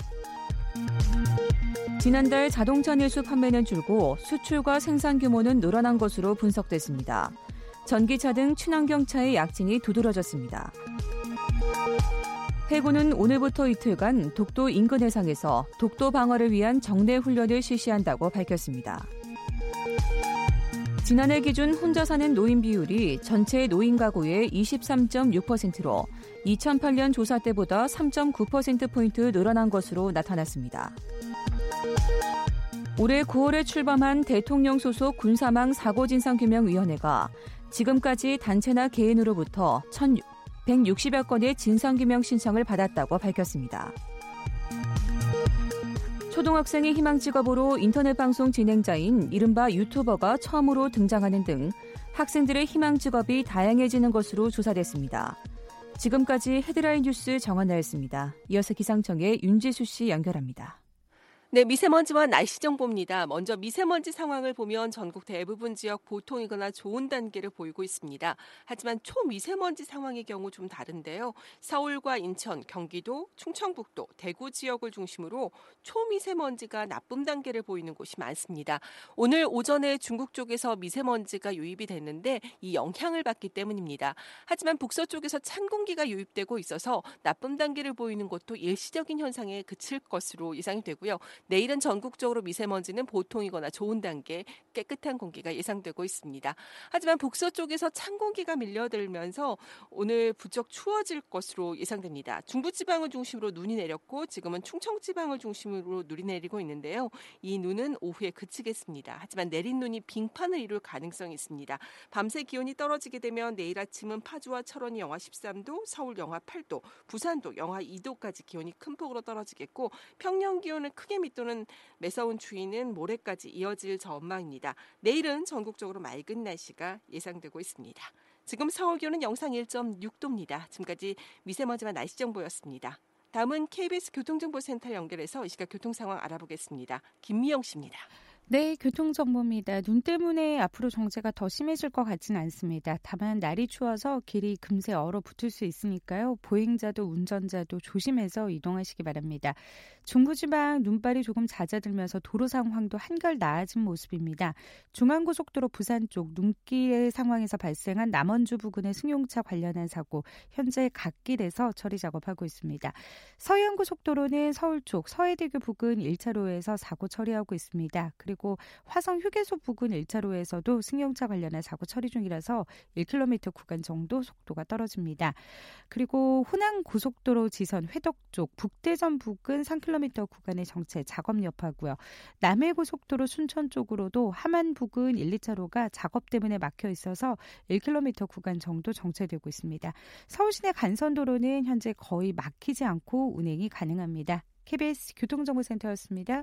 지난달 자동차 내수 판매는 줄고 수출과 생산 규모는 늘어난 것으로 분석됐습니다. 전기차 등 친환경차의 약진이 두드러졌습니다. 해군은 오늘부터 이틀간 독도 인근 해상에서 독도 방어를 위한 정례 훈련을 실시한다고 밝혔습니다. 지난해 기준 혼자 사는 노인 비율이 전체 노인 가구의 23.6%로 2008년 조사 때보다 3.9%포인트 늘어난 것으로 나타났습니다. 올해 9월에 출범한 대통령 소속 군사망 사고진상규명위원회가 지금까지 단체나 개인으로부터 1,160여 건의 진상규명 신청을 받았다고 밝혔습니다. 초등학생의 희망 직업으로 인터넷 방송 진행자인 이른바 유튜버가 처음으로 등장하는 등 학생들의 희망 직업이 다양해지는 것으로 조사됐습니다. 지금까지 헤드라인 뉴스 정한나였습니다. 이어서 기상청의 윤지수 씨 연결합니다. 네, 미세먼지와 날씨 정보입니다. 먼저 미세먼지 상황을 보면 전국 대부분 지역 보통이거나 좋은 단계를 보이고 있습니다. 하지만 초미세먼지 상황의 경우 좀 다른데요. 서울과 인천, 경기도, 충청북도, 대구 지역을 중심으로 초미세먼지가 나쁨 단계를 보이는 곳이 많습니다. 오늘 오전에 중국 쪽에서 미세먼지가 유입이 됐는데 이 영향을 받기 때문입니다. 하지만 북서쪽에서 찬 공기가 유입되고 있어서 나쁨 단계를 보이는 곳도 일시적인 현상에 그칠 것으로 예상이 되고요. 내일은 전국적으로 미세먼지는 보통이거나 좋은 단계 깨끗한 공기가 예상되고 있습니다. 하지만 북서 쪽에서 찬 공기가 밀려들면서 오늘 부쩍 추워질 것으로 예상됩니다. 중부지방을 중심으로 눈이 내렸고 지금은 충청지방을 중심으로 눈이 내리고 있는데요. 이 눈은 오후에 그치겠습니다. 하지만 내린 눈이 빙판을 이룰 가능성이 있습니다. 밤새 기온이 떨어지게 되면 내일 아침은 파주와 철원이 영하 13도, 서울 영하 8도, 부산도 영하 2도까지 기온이 큰 폭으로 떨어지겠고 평년 기온을 크게 밑 도는 매서운 추위는 모레까지 이어질 전망입니다. 내일은 전국적으로 맑은 날씨가 예상되고 있습니다. 지금 서울 기온은 영상 1.6도입니다. 지금까지 미세먼지와 날씨 정보였습니다. 다음은 KBS 교통정보센터 연결해서 이 시각 교통 상황 알아보겠습니다. 김미영 씨입니다. 네, 교통정보입니다. 눈 때문에 앞으로 정체가 더 심해질 것 같지는 않습니다. 다만 날이 추워서 길이 금세 얼어붙을 수 있으니까요. 보행자도 운전자도 조심해서 이동하시기 바랍니다. 중부지방 눈발이 조금 잦아들면서 도로 상황도 한결 나아진 모습입니다. 중앙고속도로 부산 쪽 눈길의 상황에서 발생한 남원주 부근의 승용차 관련한 사고 현재 갓길에서 처리 작업하고 있습니다. 서해안고속도로는 서울 쪽 서해대교 부근 1차로에서 사고 처리하고 있습니다. 그리고 화성 휴게소 부근 1차로에서도 승용차 관련한 사고 처리 중이라서 1km 구간 정도 속도가 떨어집니다. 그리고 호남 고속도로 지선 회덕 쪽 북대전 부근 3km 구간의 정체 작업 여파고요. 남해 고속도로 순천 쪽으로도 함안 부근 1, 2차로가 작업 때문에 막혀 있어서 1km 구간 정도 정체되고 있습니다. 서울 시내 간선도로는 현재 거의 막히지 않고 운행이 가능합니다. KBS 교통정보센터였습니다.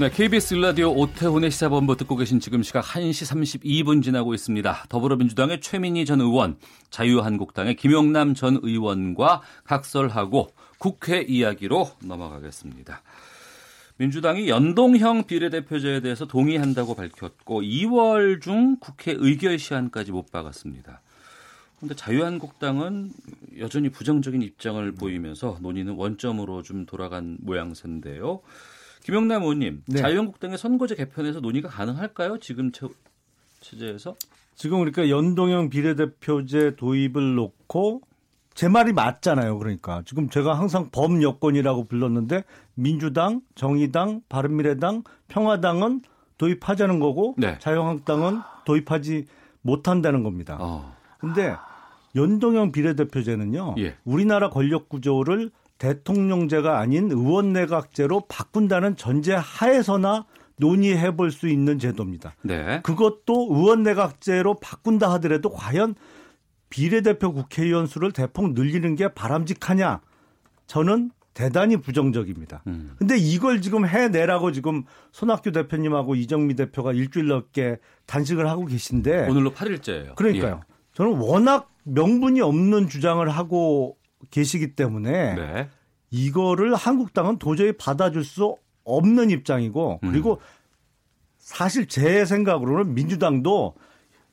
네, KBS 일라디오 오태훈의 시사본부 듣고 계신 지금 시각 1시 32분 지나고 있습니다. 더불어민주당의 최민희 전 의원, 자유한국당의 김용남 전 의원과 각설하고 국회 이야기로 넘어가겠습니다. 민주당이 연동형 비례대표제에 대해서 동의한다고 밝혔고 2월 중 국회 의결 시한까지 못 박았습니다. 그런데 자유한국당은 여전히 부정적인 입장을 보이면서 논의는 원점으로 좀 돌아간 모양새인데요. 김영남 의원님, 네. 자유한국당의 선거제 개편에서 논의가 가능할까요? 지금 처, 체제에서? 지금 그러니까 연동형 비례대표제 도입을 놓고 제 말이 맞잖아요. 그러니까 지금 제가 항상 범 여권이라고 불렀는데 민주당, 정의당, 바른미래당, 평화당은 도입하자는 거고 네. 자유한국당은 도입하지 못한다는 겁니다. 어. 근데 연동형 비례대표제는요. 예. 우리나라 권력 구조를 대통령제가 아닌 의원내각제로 바꾼다는 전제 하에서나 논의해 볼 수 있는 제도입니다. 네. 그것도 의원내각제로 바꾼다 하더라도 과연 비례대표 국회의원 수를 대폭 늘리는 게 바람직하냐? 저는 대단히 부정적입니다. 음. 근데 이걸 지금 해내라고 지금 손학규 대표님하고 이정미 대표가 일주일 넘게 단식을 하고 계신데 오늘로 8일째예요. 그러니까요. 저는 워낙 명분이 없는 주장을 하고 계시기 때문에 네. 이거를 한국당은 도저히 받아줄 수 없는 입장이고 음. 그리고 사실 제 생각으로는 민주당도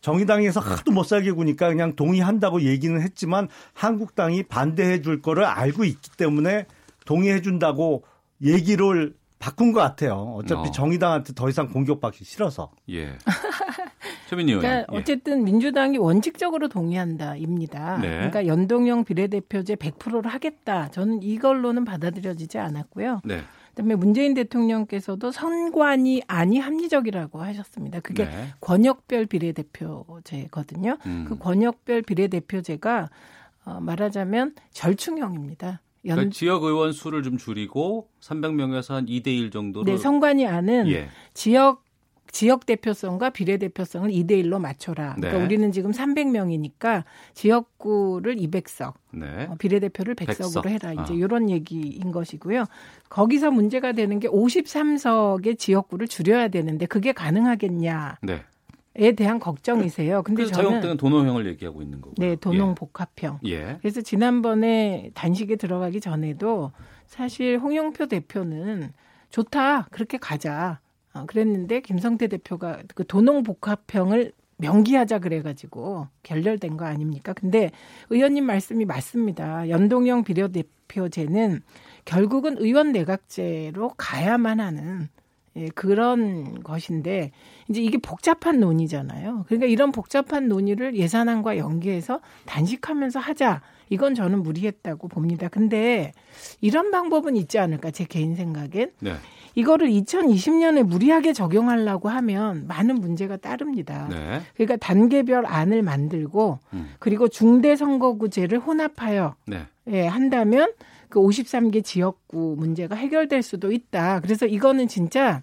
정의당에서 하도 못 살게 구니까 그냥 동의한다고 얘기는 했지만 한국당이 반대해 줄 거를 알고 있기 때문에 동의해 준다고 얘기를 바꾼 것 같아요. 어차피 어. 정의당한테 더 이상 공격받기 싫어서. 예. [LAUGHS] 최민희 의원. 그러니까 예. 어쨌든 민주당이 원칙적으로 동의한다입니다. 네. 그러니까 연동형 비례대표제 100%를 하겠다. 저는 이걸로는 받아들여지지 않았고요. 네. 그다음에 문재인 대통령께서도 선관위 안이 합리적이라고 하셨습니다. 그게 네. 권역별 비례대표제거든요. 음. 그 권역별 비례대표제가 어, 말하자면 절충형입니다. 연, 그러니까 지역 의원 수를 좀 줄이고 300명에서 한 2대 1 정도로 네, 선관위 안은 예. 지역 지역 대표성과 비례 대표성을 2대 1로 맞춰라. 그러니까 네. 우리는 지금 300명이니까 지역구를 200석, 네. 어, 비례 대표를 100석으로 백석. 해라. 이제 아. 이런 얘기인 것이고요. 거기서 문제가 되는 게 53석의 지역구를 줄여야 되는데 그게 가능하겠냐에 네. 대한 걱정이세요. 근데 저는 자유한국당은 도노형을 얘기하고 있는 거고. 네, 도농 복합형. 예. 그래서 지난번에 단식에 들어가기 전에도 사실 홍영표 대표는 좋다 그렇게 가자 어, 그랬는데 김성태 대표가 그 도농 복합형을 명기하자 그래가지고 결렬된 거 아닙니까? 근데 의원님 말씀이 맞습니다. 연동형 비례대표제는 결국은 의원 내각제로 가야만 하는 예, 그런 것인데 이제 이게 복잡한 논의잖아요. 그러니까 이런 복잡한 논의를 예산안과 연계해서 단식하면서 하자. 이건 저는 무리했다고 봅니다. 근데 이런 방법은 있지 않을까 제 개인 생각엔 네. 이거를 2020년에 무리하게 적용하려고 하면 많은 문제가 따릅니다. 네. 그러니까 단계별 안을 만들고 음. 그리고 중대 선거구제를 혼합하여 네. 예, 한다면 그 53개 지역구 문제가 해결될 수도 있다. 그래서 이거는 진짜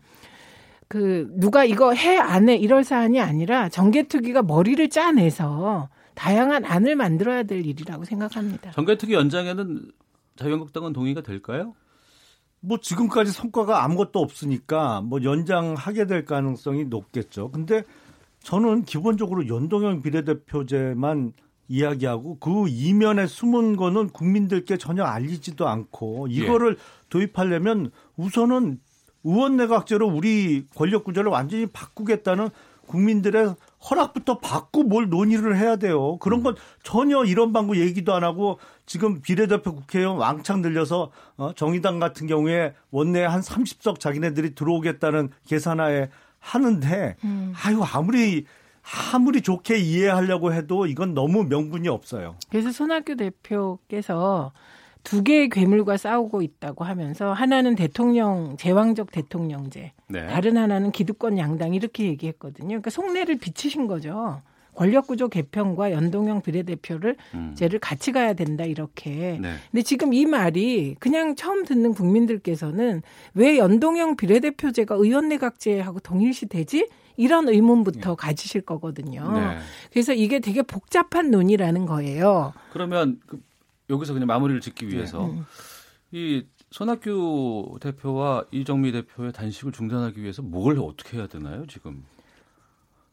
그 누가 이거 해 안 해 이럴 사안이 아니라 정개특위가 머리를 짜내서 다양한 안을 만들어야 될 일이라고 생각합니다. 정개특위 연장에는 자유한국당은 동의가 될까요? 뭐 지금까지 성과가 아무것도 없으니까 뭐 연장하게 될 가능성이 높겠죠. 근데 저는 기본적으로 연동형 비례대표제만 이야기하고 그 이면에 숨은 거는 국민들께 전혀 알리지도 않고 이거를 도입하려면 우선은 의원 내각제로 우리 권력 구조를 완전히 바꾸겠다는 국민들의 허락부터 받고 뭘 논의를 해야 돼요. 그런 건 전혀 이런 방법 얘기도 안 하고 지금 비례대표 국회의원 왕창 늘려서 어, 정의당 같은 경우에 원내에 한 30석 자기네들이 들어오겠다는 계산하에 하는데 음. 아유 아무리 아무리 좋게 이해하려고 해도 이건 너무 명분이 없어요. 그래서 손학규 대표께서 두 개의 괴물과 싸우고 있다고 하면서 하나는 대통령 제왕적 대통령제, 네. 다른 하나는 기득권 양당 이렇게 얘기했거든요. 그러니까 속내를 비치신 거죠. 권력구조 개편과 연동형 비례대표를 음. 쟤를 같이 가야 된다 이렇게. 네. 근데 지금 이 말이 그냥 처음 듣는 국민들께서는 왜 연동형 비례대표제가 의원내각제하고 동일시 되지? 이런 의문부터 가지실 거거든요. 네. 그래서 이게 되게 복잡한 논의라는 거예요. 그러면 그 여기서 그냥 마무리를 짓기 위해서 음. 이 손학규 대표와 이정미 대표의 단식을 중단하기 위해서 뭘 어떻게 해야 되나요, 지금?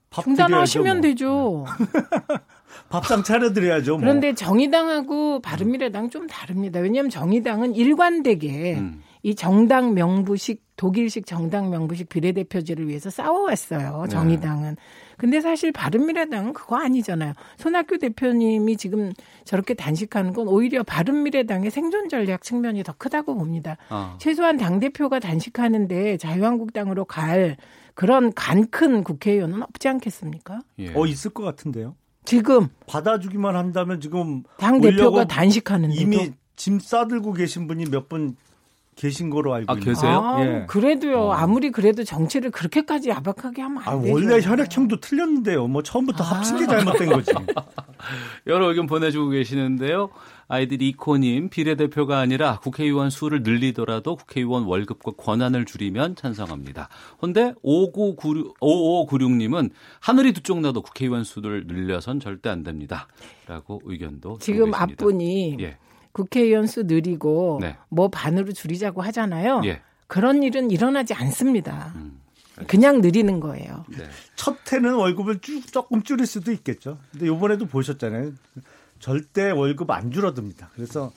중단하시면 되죠. [LAUGHS] 밥상 차려드려야죠. 뭐. 그런데 정의당하고 바른미래당 좀 다릅니다. 왜냐하면 정의당은 일관되게 음. 이 정당 명부식 독일식 정당 명부식 비례대표제를 위해서 싸워왔어요. 네. 정의당은. 근데 사실 바른미래당은 그거 아니잖아요. 손학규 대표님이 지금 저렇게 단식하는 건 오히려 바른미래당의 생존 전략 측면이 더 크다고 봅니다. 아. 최소한 당 대표가 단식하는데 자유한국당으로 갈 그런 간 큰 국회의원은 없지 않겠습니까? 예. 어 있을 것 같은데요. 지금 받아주기만 한다면 지금 당 대표가 단식하는데도 이미 짐 싸들고 계신 분이 몇 분 계신 거로 알고 아. 계세요? 아, 예. 그래도요. 아무리 그래도 정치를 그렇게까지 야박하게 하면 안 아, 되죠. 원래 혈액형도 틀렸는데요. 뭐 처음부터 합친 게 잘못된 거지. [LAUGHS] 여러 의견 보내주고 계시는데요. 아이들 이코님 비례대표가 아니라 국회의원 수를 늘리더라도 국회의원 월급과 권한을 줄이면 찬성합니다. 헌데 5996, 5596님은 하늘이 두 쪽 나도 국회의원 수를 늘려선 절대 안 됩니다. 라고 의견도 지금. 앞분이 예. 국회의원 수 늘리고 네. 뭐 반으로 줄이자고 하잖아요. 예. 음, 그런 일은 일어나지 않습니다. 그냥 늘리는 거예요. 네. 첫 해는 월급을 쭉 조금 줄일 수도 있겠죠. 근데 요번에도 보셨잖아요. 절대 월급 안 줄어듭니다. 그래서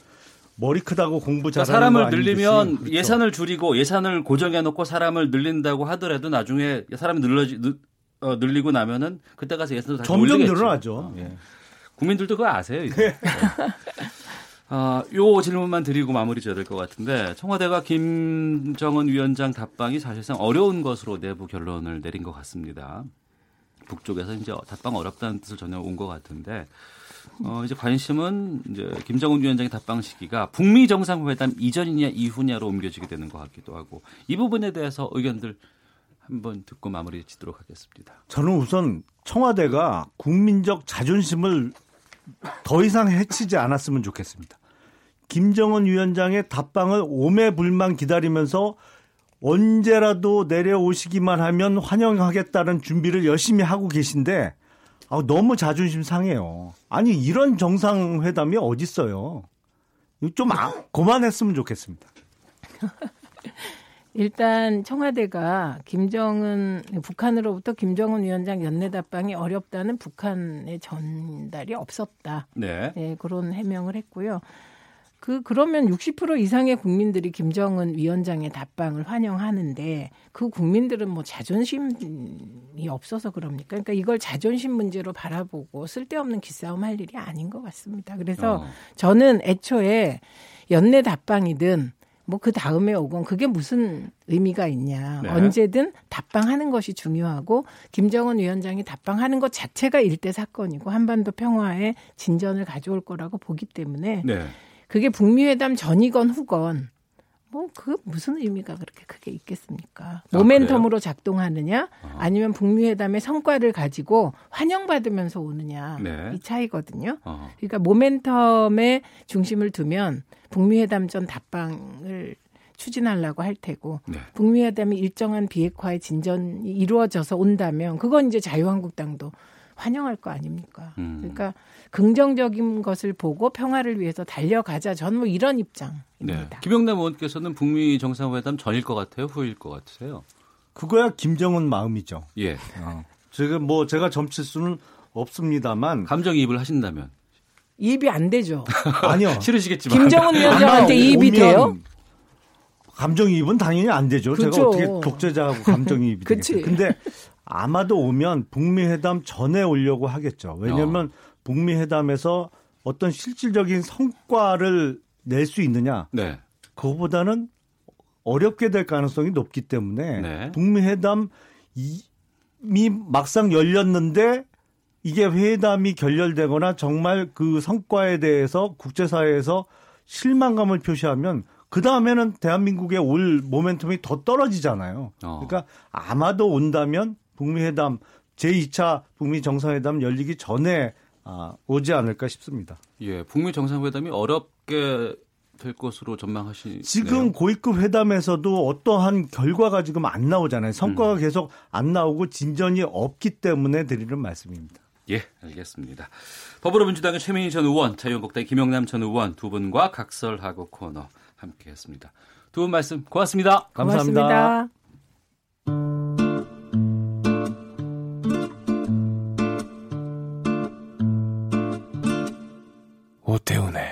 머리 크다고 공부 그러니까 잘하는 사람을 늘리면 그렇죠. 예산을 줄이고 예산을 고정해 놓고 사람을 늘린다고 하더라도 나중에 사람이 늘러지 늘, 어, 늘리고 나면은 그때 가서 예산도 다시 점점 올리겠죠. 늘어나죠. 예. 국민들도 그거 아세요. 이제. [LAUGHS] 네. 아, 요 질문만 드리고 마무리 지어야 될 것 같은데 청와대가 김정은 위원장 답방이 사실상 어려운 것으로 내부 결론을 내린 것 같습니다. 북쪽에서 이제 답방 어렵다는 뜻을 전혀 온 것 같은데 어, 이제 관심은 이제 김정은 위원장의 답방 시기가 북미 정상회담 이전이냐 이후냐로 옮겨지게 되는 것 같기도 하고 이 부분에 대해서 의견들 한번 듣고 마무리 짓도록 하겠습니다. 저는 우선 청와대가 국민적 자존심을 더 이상 해치지 않았으면 좋겠습니다. 김정은 위원장의 답방을 오매불만 기다리면서 언제라도 내려오시기만 하면 환영하겠다는 준비를 열심히 하고 계신데 아, 너무 자존심 상해요. 아니 이런 정상회담이 어딨어요. 좀 아, 그만했으면 좋겠습니다. [LAUGHS] 일단 청와대가 김정은 북한으로부터 김정은 위원장 연내 답방이 어렵다는 북한의 전달이 없었다. 네. 네, 그런 해명을 했고요. 그 그러면 60% 이상의 국민들이 김정은 위원장의 답방을 환영하는데 그 국민들은 뭐 자존심이 없어서 그럽니까? 그러니까 이걸 자존심 문제로 바라보고 쓸데없는 기싸움 할 일이 아닌 것 같습니다. 그래서 어. 저는 애초에 연내 답방이든 뭐 그 다음에 오건 그게 무슨 의미가 있냐. 네. 언제든 답방하는 것이 중요하고 김정은 위원장이 답방하는 것 자체가 일대 사건이고 한반도 평화에 진전을 가져올 거라고 보기 때문에 네. 그게 북미 회담 전이건 후건 뭐그 무슨 의미가 그렇게 크게 있겠습니까? 아, 모멘텀으로 작동하느냐 아니면 북미 회담의 성과를 가지고 환영받으면서 오느냐 네. 이 차이거든요. 어. 그러니까 모멘텀에 중심을 두면 북미 회담 전 답방을 추진하려고 할 테고 네. 북미 회담이 일정한 비핵화의 진전이 이루어져서 온다면 그건 이제 자유한국당도 환영할 거 아닙니까? 음. 그러니까 긍정적인 것을 보고 평화를 위해서 달려가자. 저는 뭐 이런 입장입니다. 네. 김영남 의원께서는 북미 정상회담 전일 것 같아요, 후일 것 같으세요? 그거야 김정은 마음이죠. 예. 어. 지금 뭐 제가 점칠 수는 없습니다만 감정이입을 하신다면 이입이 안 되죠. [LAUGHS] 아니요. 싫으시겠지만 김정은 위원장한테 오면 돼요? 감정이입은 당연히 안 되죠. 그쵸. 제가 어떻게 독재자하고 감정이입이. 되겠어요. 근데 아마도 오면 북미 회담 전에 오려고 하겠죠. 왜냐하면 북미 회담에서 어떤 실질적인 성과를 낼 수 있느냐. 네. 그거보다는 어렵게 될 가능성이 높기 때문에 네. 북미 회담이 막상 열렸는데 이게 회담이 결렬되거나 정말 그 성과에 대해서 국제사회에서 실망감을 표시하면 그 다음에는 대한민국의 올 모멘텀이 더 떨어지잖아요. 어. 그러니까 아마도 온다면 북미 회담 제2차 북미 정상회담 열리기 전에 아, 오지 않을까 싶습니다. 예, 북미 정상회담이 어렵게 될 것으로 전망하시. 지금 고위급 회담에서도 어떠한 결과가 지금 안 나오잖아요. 성과가 음. 계속 안 나오고 진전이 없기 때문에 드리는 말씀입니다. 예, 알겠습니다. 더불어민주당의 최민희 전 의원, 자유한국당의 김영남 전 의원 두 분과 각설하고 코너 함께했습니다. 두 분 말씀 고맙습니다. 감사합니다. 고맙습니다. 오태훈의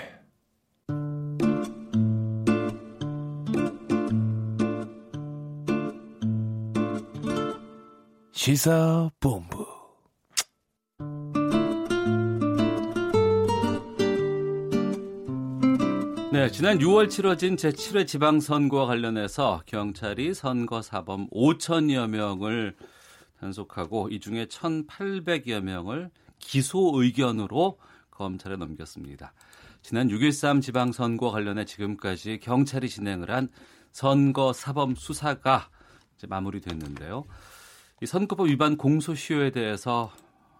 시사본부. 네, 지난 6월 치러진 제7회 지방선거와 관련해서 경찰이 선거사범 5천여 명을 단속하고 이 중에 1,800여 명을 기소 의견으로 검찰에 넘겼습니다. 지난 6.13 지방선거 관련해 지금까지 경찰이 진행을 한 선거 사범 수사가 이제 마무리됐는데요. 이 선거법 위반 공소시효에 대해서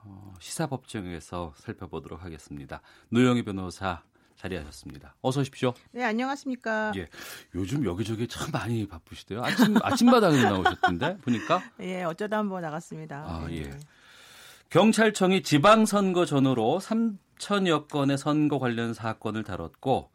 어, 시사법정에서 살펴보도록 하겠습니다. 노영희 변호사 자리하셨습니다. 어서 오십시오. 네, 안녕하십니까. 예. 요즘 여기저기 참 많이 바쁘시대요. 아침, 아침마당에 나오셨던데, 보니까. [LAUGHS] 예, 어쩌다 한번 나갔습니다. 아, 네. 예. 경찰청이 지방선거 전후로 3천여 건의 선거 관련 사건을 다뤘고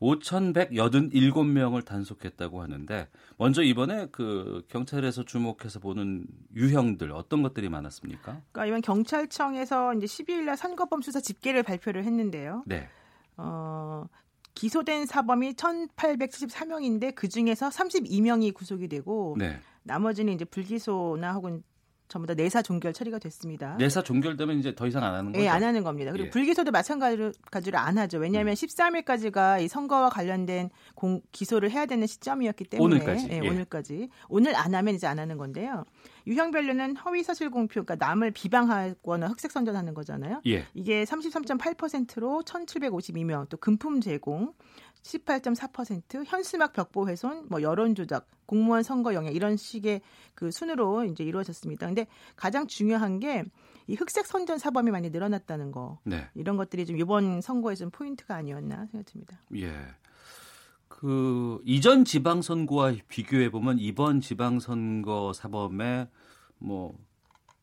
5,187명을 단속했다고 하는데 먼저 이번에 그 경찰에서 주목해서 보는 유형들 어떤 것들이 많았습니까? 그러니까 이번 경찰청에서 이제 12일 날 선거범 수사 집계를 발표를 했는데요. 네. 어, 기소된 사범이 1,874명인데 그 중에서 32명이 구속이 되고 네. 나머지는 이제 불기소나 혹은 전부 다 내사 종결 처리가 됐습니다. 내사 종결되면 이제 더 이상 안 하는 거죠? 예, 안 하는 겁니다. 그리고 예. 불기소도 마찬가지로 가지로 안 하죠. 왜냐하면 음. 13일까지가 이 선거와 관련된 공, 기소를 해야 되는 시점이었기 때문에 오늘까지, 예, 예. 오늘까지 오늘 안 하면 이제 안 하는 건데요. 유형별로는 허위 사실 공표, 그러니까 남을 비방하거나 흑색 선전하는 거잖아요. 예. 이게 33.8%로 1,752명, 또 금품 제공 18.4%, 현수막 벽보 훼손, 뭐 여론 조작, 공무원 선거 영향 이런 식의 그 순으로 이제 이루어졌습니다. 근데 가장 중요한 게 이 흑색 선전 사범이 많이 늘어났다는 거. 네. 이런 것들이 좀 이번 선거에 좀 포인트가 아니었나 생각됩니다. 예. 그 이전 지방선거와 비교해 보면 이번 지방선거 사범의 뭐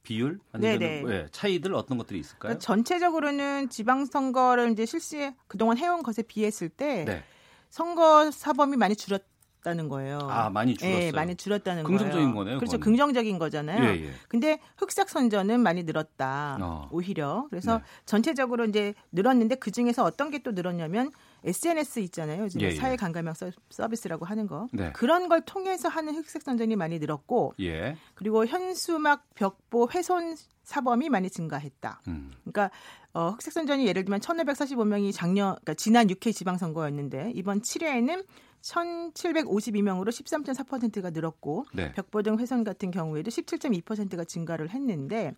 비율 아니면 네네. 예, 차이들 어떤 것들이 있을까요? 그러니까 전체적으로는 지방선거를 이제 실시 그동안 해온 것에 비했을 때 네. 선거 사범이 많이 줄었 다는 거예요. 아, 많이 줄었어요. 예, 많이 줄었다는 긍정적인 거예요. 거네요, 그렇죠. 그거는. 긍정적인 거잖아요. 예, 예. 근데 흑색 선전은 많이 늘었다. 어. 오히려. 그래서 네. 전체적으로 이제 늘었는데 그 중에서 어떤 게 또 늘었냐면 SNS 있잖아요. 요즘 예, 예. 사회 서- 서비스라고 하는 거. 네. 그런 걸 통해서 하는 흑색 선전이 많이 늘었고 예. 그리고 현수막 벽보 훼손 사범이 많이 증가했다. 음. 그러니까 어, 흑색 선전이 예를 들면 1,545명이 작년 그러니까 지난 6회 지방선거였는데 이번 7회에는 1,752명으로 13.4%가 늘었고 네. 벽보 등 훼손 같은 경우에도 17.2%가 증가를 했는데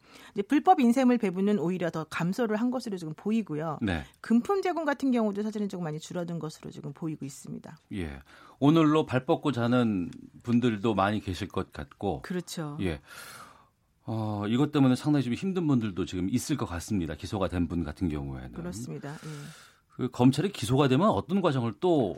불법 인쇄물 배분은 오히려 더 감소를 한 것으로 지금 보이고요. 네. 금품 제공 같은 경우도 사실은 조금 많이 줄어든 것으로 지금 보이고 있습니다. 예. 오늘로 발 뻗고 자는 분들도 많이 계실 것 같고. 그렇죠. 예. 어, 이것 때문에 상당히 좀 힘든 분들도 지금 있을 것 같습니다. 기소가 된 분 같은 경우에는. 그렇습니다. 예. 그 검찰이 기소가 되면 어떤 과정을 또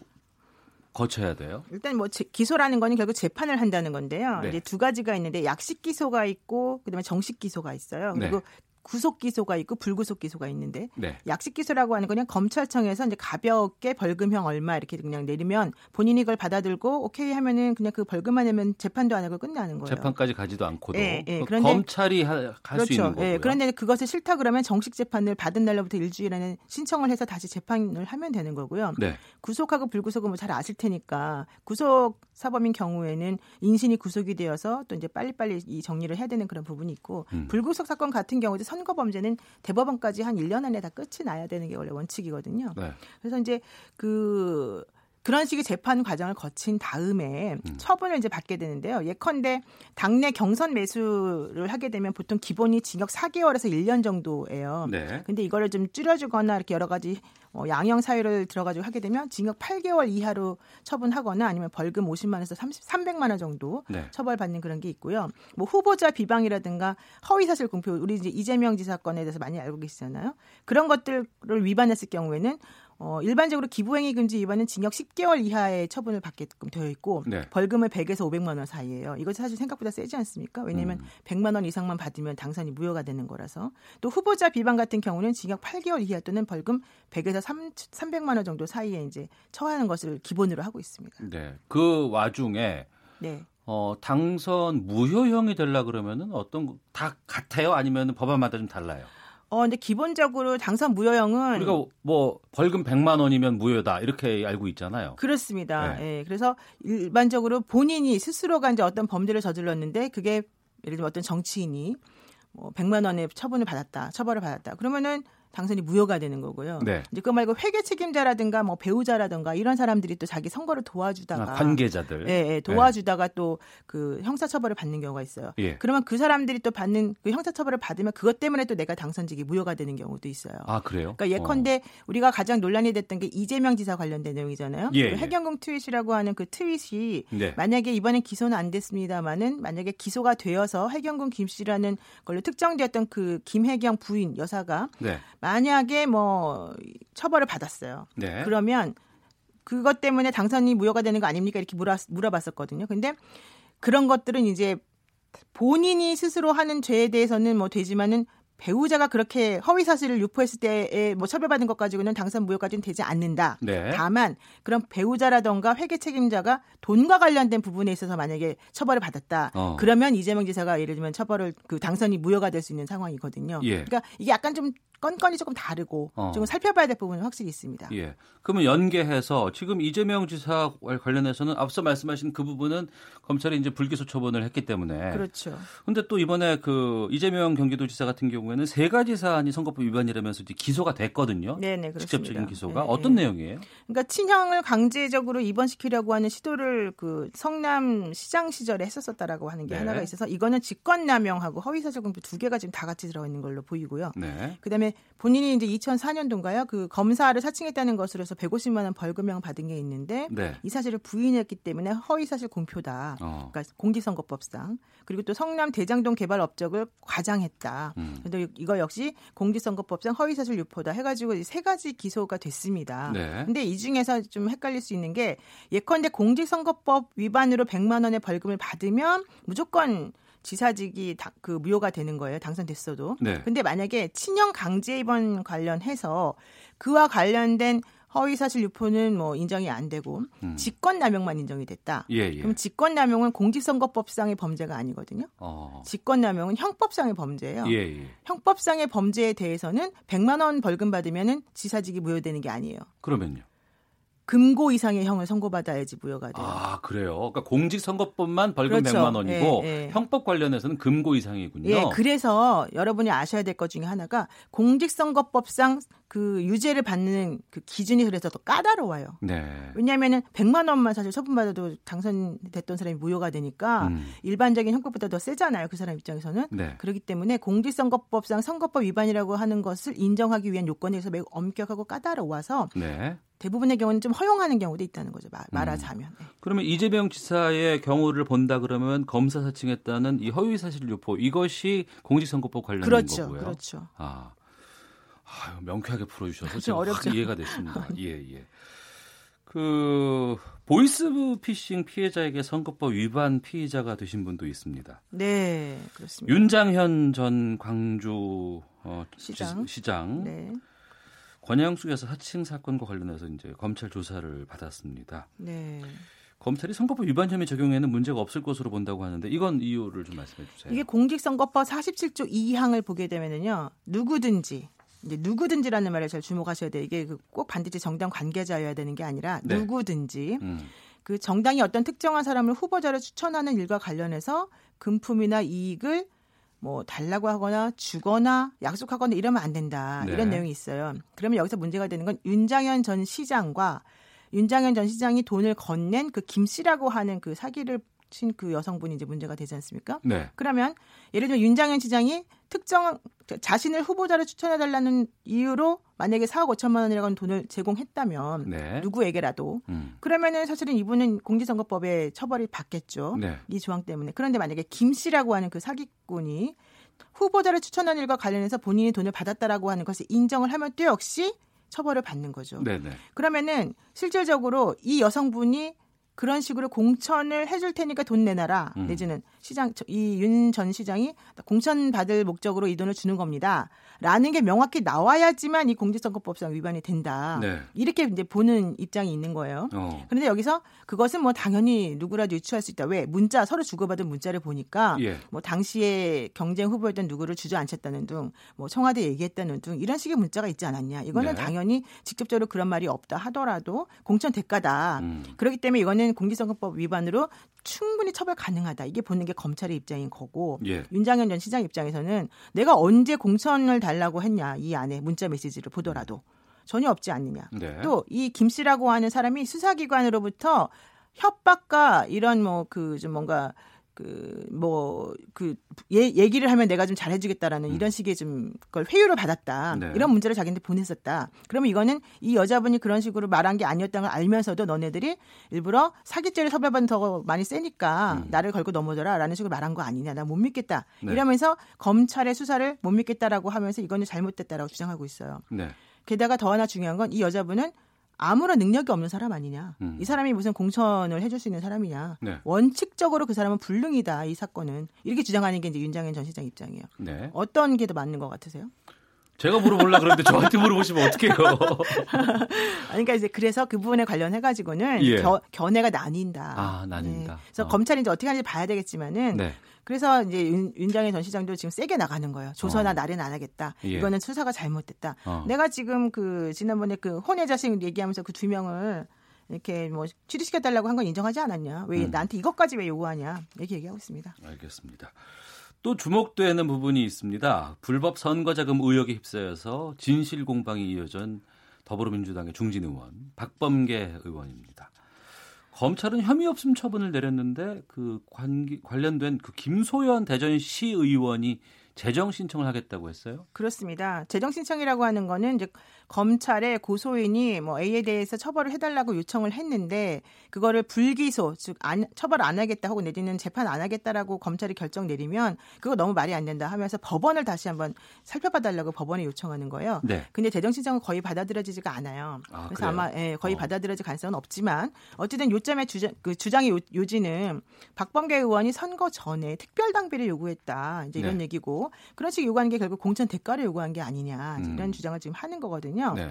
거쳐야 돼요? 일단 뭐 제- 기소라는 거는 결국 재판을 한다는 건데요. 네. 이제 두 가지가 있는데 약식 기소가 있고 그다음에 정식 기소가 있어요. 그리고 네. 구속 기소가 있고 불구속 기소가 있는데 네. 약식 기소라고 하는 건 그냥 검찰청에서 이제 가볍게 벌금형 얼마 이렇게 그냥 내리면 본인이 그걸 받아들고 오케이 하면은 그냥 그 벌금만 내면 재판도 안 하고 끝나는 거예요. 재판까지 가지도 않고도 예, 예. 그 그런데- 검찰이 할 수 있는 거고요. 예, 그런데 그것을 싫다 그러면 정식 재판을 받은 날로부터 일주일 안에 신청을 해서 다시 재판을 하면 되는 거고요. 네. 구속하고 불구속은 뭐 잘 아실 테니까 구속 사범인 경우에는 인신이 구속이 되어서 또 이제 빨리빨리 이 정리를 해야 되는 그런 부분이 있고 음. 불구속 사건 같은 경우도 선거 범죄는 대법원까지 한 1년 안에 다 끝이 나야 되는 게 원래 원칙이거든요. 네. 그래서 이제 그 그런 식의 재판 과정을 거친 다음에 음. 처분을 이제 받게 되는데요. 예컨대 당내 경선 매수를 하게 되면 보통 기본이 징역 4개월에서 1년 정도예요. 네. 근데 이거를 좀 줄여주거나 이렇게 여러 가지 어, 양형 사유를 들어가지고 하게 되면 징역 8개월 이하로 처분하거나 아니면 벌금 50만 원에서 30, 300만 원 정도 네. 처벌받는 그런 게 있고요. 뭐 후보자 비방이라든가 허위 사실 공표 우리 이제 이재명 지사 건에 대해서 많이 알고 계시잖아요. 그런 것들을 위반했을 경우에는 어, 일반적으로 기부행위 금지 위반은 징역 10개월 이하의 처분을 받게끔 되어 있고 네. 벌금을 100에서 500만 원 사이예요. 이것이 사실 생각보다 세지 않습니까? 왜냐하면 음. 100만 원 이상만 받으면 당선이 무효가 되는 거라서 또 후보자 비방 같은 경우는 징역 8개월 이하 또는 벌금 100에서 3, 300만 원 정도 사이에 이제 처하는 것을 기본으로 하고 있습니다. 네. 그 와중에 네. 어, 당선 무효형이 되려 그러면은 어떤 거- 다 같아요? 아니면 법안마다 좀 달라요? 어, 근데 기본적으로 당선 무효형은 우리가 뭐 벌금 100만 원이면 무효다 이렇게 알고 있잖아요. 그렇습니다. 네. 예. 그래서 일반적으로 본인이 스스로가 이제 어떤 범죄를 저질렀는데 그게 예를 들면 어떤 정치인이 뭐 100만 원의 처분을 받았다. 처벌을 받았다. 그러면은 당선이 무효가 되는 거고요. 네. 이제 그 말고 회계 책임자라든가 뭐 배우자라든가 이런 사람들이 또 자기 선거를 도와주다가 아, 관계자들. 예, 예, 도와주다가 또그 형사 처벌을 받는 경우가 있어요. 예. 그러면 그 사람들이 또 받는 그 형사 처벌을 받으면 그것 때문에 또 내가 당선직이 무효가 되는 경우도 있어요. 아 그래요? 그러니까 예컨대 우리가 가장 논란이 됐던 게 이재명 지사 관련된 내용이잖아요. 예, 그 예. 해경궁 트윗이라고 하는 그 트윗이 네. 만약에 이번엔 기소는 안 됐습니다만은 만약에 기소가 되어서 해경궁 김 씨라는 걸로 특정되었던 그 김혜경 부인 여사가 네. 만약에 뭐 처벌을 받았어요. 네. 그러면 그것 때문에 당선이 무효가 되는 거 아닙니까? 이렇게 물어, 물어봤었거든요. 근데 그런 것들은 이제 본인이 스스로 하는 죄에 대해서는 뭐 되지만은 배우자가 그렇게 허위 사실을 유포했을 때에 뭐 처벌받은 것 가지고는 당선 무효까지는 되지 않는다. 네. 다만 그런 배우자라던가 회계 책임자가 돈과 관련된 부분에 있어서 만약에 처벌을 받았다. 어. 그러면 이재명 지사가 예를 들면 처벌을 그 당선이 무효가 될 수 있는 상황이거든요. 예. 그러니까 이게 약간 좀 건건이 조금 다르고 어. 좀 살펴봐야 될 부분은 확실히 있습니다. 예. 그러면 연계해서 지금 이재명 지사 관련해서는 앞서 말씀하신 그 부분은 검찰이 이제 불기소 처분을 했기 때문에 그렇죠. 근데 또 이번에 그 이재명 경기도지사 같은 경우에는 세 가지 사안이 선거법 위반이라면서 이제 기소가 됐거든요. 네 네, 그렇습니다. 직접적인 기소가 네, 어떤 네. 내용이에요? 그러니까 친형을 강제적으로 입원시키려고 하는 시도를 그 성남 시장 시절에 했었었다라고 하는 게 네. 하나가 있어서 이거는 직권남용하고 허위사실 공표 두 개가 지금 다 같이 들어가 있는 걸로 보이고요. 네. 그다음에 본인이 이제 2004년도인가요? 그 검사를 사칭했다는 것으로 해서 150만 원 벌금형 받은 게 있는데 네. 이 사실을 부인했기 때문에 허위 사실 공표다. 어. 그러니까 공직선거법상 그리고 또 성남 대장동 개발 업적을 과장했다. 음. 근데 이거 역시 공직선거법상 허위 사실 유포다 해가지고 이세 가지 기소가 됐습니다. 네. 근데 이 중에서 좀 헷갈릴 수 있는 게 예컨대 공직선거법 위반으로 100만 원의 벌금을 받으면 무조건 지사직이 다, 그 무효가 되는 거예요. 당선됐어도. 네. 근데 만약에 친형 강제 입원 관련해서 그와 관련된 허위 사실 유포는 뭐 인정이 안 되고 음. 직권 남용만 인정이 됐다. 예, 예. 그럼 직권 남용은 공직선거법상의 범죄가 아니거든요. 어. 직권 남용은 형법상의 범죄예요. 예, 예. 형법상의 범죄에 대해서는 100만 원 벌금 받으면은 지사직이 무효되는 게 아니에요. 그러면요. 금고 이상의 형을 선고받아야지 무효가 돼요. 아, 그래요. 그러니까 공직선거법만 벌금 그렇죠. 100만 원이고 예, 예. 형법 관련해서는 금고 이상이군요. 예, 그래서 여러분이 아셔야 될 것 중에 하나가 공직선거법상 그 유죄를 받는 그 기준이 그래서 더 까다로워요. 네. 왜냐하면은 100만 원만 사실 처분받아도 당선됐던 사람이 무효가 되니까 음. 일반적인 형법보다 더 세잖아요. 그 사람 입장에서는. 네. 그렇기 때문에 공직선거법상 선거법 위반이라고 하는 것을 인정하기 위한 요건에서 매우 엄격하고 까다로워서 네. 대부분의 경우는 좀 허용하는 경우도 있다는 거죠. 말, 말하자면. 네. 그러면 이재명 지사의 경우를 본다 그러면 검사 사칭했다는 이 허위 사실 유포 이것이 공직선거법 관련된 그렇죠. 거고요. 그렇죠. 아, 아유, 명쾌하게 풀어주셔서 좀확 어렵죠. 이해가 됐습니다. [LAUGHS] 예, 예. 그 보이스피싱 피해자에게 선거법 위반 피의자가 되신 분도 있습니다. 네, 그렇습니다. 윤장현 전 광주 어, 시장. 지- 시장 네. 권양숙에서 사칭 사건과 관련해서 이제 검찰 조사를 받았습니다. 네. 검찰이 선거법 위반 혐의 적용에는 문제가 없을 것으로 본다고 하는데 이건 이유를 좀 말씀해 주세요. 이게 공직선거법 47조 2항을 보게 되면은요 누구든지 이제 누구든지라는 말에 잘 주목하셔야 돼요. 이게 그꼭 반드시 정당 관계자여야 되는 게 아니라 네. 누구든지 음. 그 정당이 어떤 특정한 사람을 후보자로 추천하는 일과 관련해서 금품이나 이익을 뭐 달라고 하거나 주거나 약속하거나 이러면 안 된다 네. 이런 내용이 있어요. 그러면 여기서 문제가 되는 건 윤장현 전 시장과 윤장현 전 시장이 돈을 건넨 그 김 씨라고 하는 그 사기를 친 그 여성분이 이제 문제가 되지 않습니까? 네. 그러면 예를 들면 윤장현 시장이 특정 자신을 후보자로 추천해 달라는 이유로 만약에 4억 5천만 원이라는 돈을 제공했다면 네. 누구에게라도 음. 그러면은 사실은 이분은 공직선거법에 처벌이 받겠죠. 네. 이 조항 때문에. 그런데 만약에 김 씨라고 하는 그 사기꾼이 후보자를 추천한 일과 관련해서 본인이 돈을 받았다라고 하는 것을 인정을 하면 또 역시 처벌을 받는 거죠. 네네. 그러면은 실질적으로 이 여성분이 그런 식으로 공천을 해줄 테니까 돈 내놔라 음. 내지는 시장 이 윤 전 시장이 공천 받을 목적으로 이 돈을 주는 겁니다라는 게 명확히 나와야지만 이 공직선거법상 위반이 된다 네. 이렇게 이제 보는 입장이 있는 거예요. 어. 그런데 여기서 그것은 뭐 당연히 누구라도 유추할 수 있다. 왜 문자 서로 주고받은 문자를 보니까 예. 뭐 당시에 경쟁 후보였던 누구를 주저앉혔다는 등, 뭐 청와대 얘기했다는 등 이런 식의 문자가 있지 않았냐. 이거는 네. 당연히 직접적으로 그런 말이 없다 하더라도 공천 대가다. 음. 그렇기 때문에 이거는 공직선거법 위반으로 충분히 처벌 가능하다. 이게 보는 게 검찰의 입장인 거고 예. 윤장현 전 시장 입장에서는 내가 언제 공천을 달라고 했냐 이 안에 문자 메시지를 보더라도 전혀 없지 않느냐. 네. 또이 김 씨라고 하는 사람이 수사기관으로부터 협박과 이런 뭐 그 좀 뭔가 그 뭐 그 얘기를 하면 내가 좀 잘해주겠다라는 이런 식의 좀 그걸 회유를 받았다 네. 이런 문제를 자기한테 보냈었다. 그러면 이거는 이 여자분이 그런 식으로 말한 게 아니었다는 걸 알면서도 너네들이 일부러 사기죄를 처벌받는 더 많이 세니까 나를 걸고 넘어져라라는 식으로 말한 거 아니냐 나 못 믿겠다 네. 이러면서 검찰의 수사를 못 믿겠다라고 하면서 이거는 잘못됐다라고 주장하고 있어요. 네. 게다가 더 하나 중요한 건 이 여자분은 아무런 능력이 없는 사람 아니냐. 음. 이 사람이 무슨 공천을 해줄 수 있는 사람이냐. 네. 원칙적으로 그 사람은 불능이다. 이 사건은 이렇게 주장하는 게 이제 윤장현 전 시장 입장이에요. 네. 어떤 게 더 맞는 것 같으세요? 제가 물어보려 그러는데 저한테 물어보시면 어떡해요? [LAUGHS] 그러니까 이제 그래서 그 부분에 관련해 가지고는 예. 견해가 나뉜다. 아, 나뉜다. 그래서 어. 검찰이 이제 어떻게 하는지 봐야 되겠지만은 네. 그래서 이제 윤, 윤장현 전 시장도 지금 세게 나가는 거예요. 조선아 어. 나는 안 하겠다. 예. 이거는 수사가 잘못됐다. 어. 내가 지금 그 지난번에 그 혼외 자식 얘기하면서 그 두 명을 이렇게 뭐 취직시켜 달라고 한 건 인정하지 않았냐? 왜 음. 나한테 이것까지 왜 요구하냐? 이렇게 얘기하고 있습니다. 알겠습니다. 또 주목되는 부분이 있습니다. 불법 선거자금 의혹에 휩싸여서 진실 공방이 이어진 더불어민주당의 중진 의원 박범계 의원입니다. 검찰은 혐의 없음 처분을 내렸는데 그 관기, 관련된 그 김소연 대전시 의원이 재정 신청을 하겠다고 했어요. 그렇습니다. 재정 신청이라고 하는 거는 이제 검찰에 고소인이 뭐 A에 대해서 처벌을 해달라고 요청을 했는데 그거를 불기소 즉 안, 처벌 안 하겠다 하고 내지는 재판 안 하겠다라고 검찰이 결정 내리면 그거 너무 말이 안 된다 하면서 법원을 다시 한번 살펴봐달라고 법원에 요청하는 거예요. 네. 근데 재정 신청은 거의 받아들여지지가 않아요. 아, 그래서 그래요? 아마 예, 거의 어. 받아들여질 가능성은 없지만 어쨌든 요점의 주장 그 주장의 요, 요지는 박범계 의원이 선거 전에 특별 당비를 요구했다. 이제 이런 네. 얘기고 그런 식으로 요구한 게 결국 공천 대가를 요구한 게 아니냐 이제 음. 이런 주장을 지금 하는 거거든요. 네.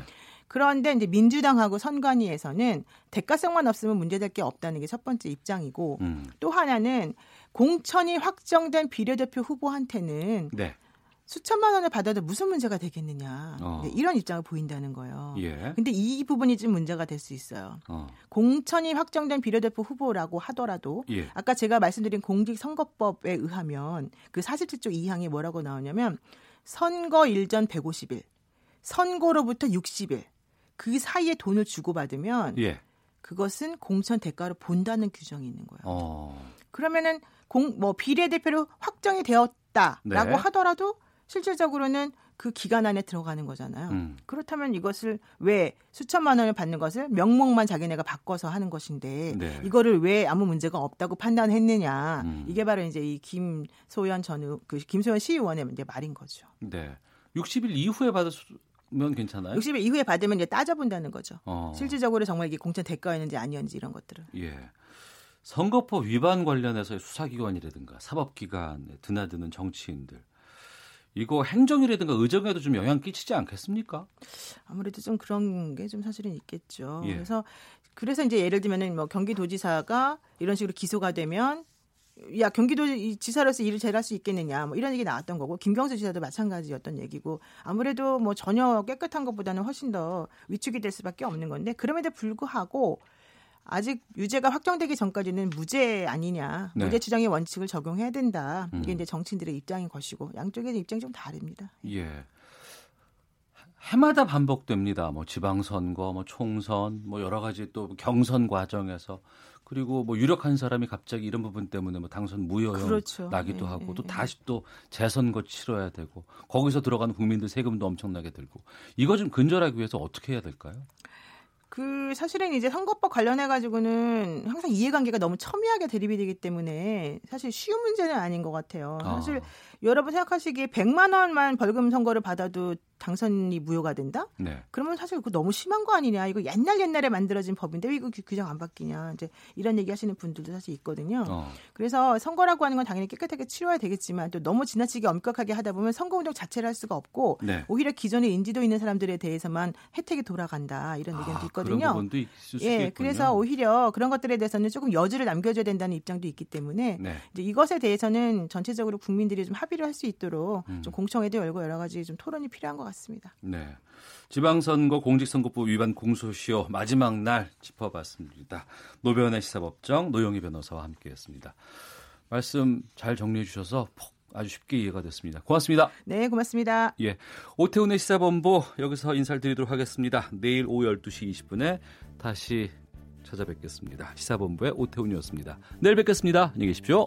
그런데 이제 민주당하고 선관위에서는 대가성만 없으면 문제될 게 없다는 게 첫 번째 입장이고 음. 또 하나는 공천이 확정된 비례대표 후보한테는 네. 수천만 원을 받아도 무슨 문제가 되겠느냐 어. 네, 이런 입장을 보인다는 거예요. 예. 근데 이 부분이 좀 문제가 될 수 있어요. 어. 공천이 확정된 비례대표 후보라고 하더라도 예. 아까 제가 말씀드린 공직선거법에 의하면 그 47조 2항에 뭐라고 나오냐면 선거 일전 150일, 선거로부터 60일 그 사이에 돈을 주고받으면 예. 그것은 공천 대가로 본다는 규정이 있는 거예요. 어. 그러면은 공 뭐 비례대표로 확정이 되었다라고 네. 하더라도 실질적으로는 그 기간 안에 들어가는 거잖아요. 음. 그렇다면 이것을 왜 수천만 원을 받는 것을 명목만 자기네가 바꿔서 하는 것인데 네. 이거를 왜 아무 문제가 없다고 판단했느냐 음. 이게 바로 이제 이 김소연 전그 김소연 시의원의 이제 말인 거죠. 네. 60일 이후에 받으 면 괜찮아요? 60일 이후에 받으면 이제 따져본다는 거죠. 어. 실질적으로 정말 이게 공천 대가였는지 아니었는지 이런 것들을. 예. 선거법 위반 관련해서 수사기관이라든가 사법기관에 드나드는 정치인들 이거 행정이라든가 의정에도 좀 영향 끼치지 않겠습니까? 아무래도 좀 그런 게 좀 사실은 있겠죠. 예. 그래서 그래서 이제 예를 들면은 뭐 경기도지사가 이런 식으로 기소가 되면 야 경기도 지사로서 일을 잘할 수 있겠느냐 뭐 이런 얘기 나왔던 거고 김경수 지사도 마찬가지였던 얘기고 아무래도 뭐 전혀 깨끗한 것보다는 훨씬 더 위축이 될 수밖에 없는 건데 그럼에도 불구하고 아직 유죄가 확정되기 전까지는 무죄 아니냐 네. 무죄 추정의 원칙을 적용해야 된다 이게 음. 이제 정치인들의 입장인 것이고 양쪽의 입장이 좀 다릅니다. 예. 해마다 반복됩니다. 뭐 지방선거, 뭐 총선, 뭐 여러 가지 또 경선 과정에서 그리고 뭐 유력한 사람이 갑자기 이런 부분 때문에 뭐 당선 무효형 그렇죠. 나기도 예, 하고 예, 또 예. 다시 또 재선거 치러야 되고 거기서 들어가는 국민들 세금도 엄청나게 들고 이거 좀 근절하기 위해서 어떻게 해야 될까요? 그 사실은 이제 선거법 관련해 가지고는 항상 이해관계가 너무 첨예하게 대립이 되기 때문에 사실 쉬운 문제는 아닌 것 같아요. 아. 사실 여러분 생각하시기에 100만 원만 벌금 선거를 받아도 당선이 무효가 된다? 네. 그러면 사실 그거 너무 심한 거 아니냐? 이거 옛날 옛날에 만들어진 법인데 왜 이거 규- 규정 안 바뀌냐? 이제 이런 얘기 하시는 분들도 사실 있거든요. 어. 그래서 선거라고 하는 건 당연히 깨끗하게 치러야 되겠지만 또 너무 지나치게 엄격하게 하다 보면 선거 운동 자체를 할 수가 없고 네. 오히려 기존에 인지도 있는 사람들에 대해서만 혜택이 돌아간다 이런 의견도 있거든요. 예. 그래서 오히려 그런 것들에 대해서는 조금 여지를 남겨줘야 된다는 입장도 있기 때문에 네. 이제 이것에 대해서는 전체적으로 국민들이 좀 합의를 할 수 있도록 음. 좀 공청회도 열고 여러 가지 좀 토론이 필요한 것 같습니다. 네. 지방선거 공직선거법 위반 공소시효 마지막 날 짚어봤습니다. 노변의 시사법정 노영희 변호사와 함께했습니다. 말씀 잘 정리해 주셔서 폭 아주 쉽게 이해가 됐습니다. 고맙습니다. 네, 고맙습니다. 예. 오태훈의 시사본부 여기서 인사를 드리도록 하겠습니다. 내일 오후 12시 20분에 다시 찾아뵙겠습니다. 시사본부의 오태훈이었습니다. 내일 뵙겠습니다. 안녕히 계십시오.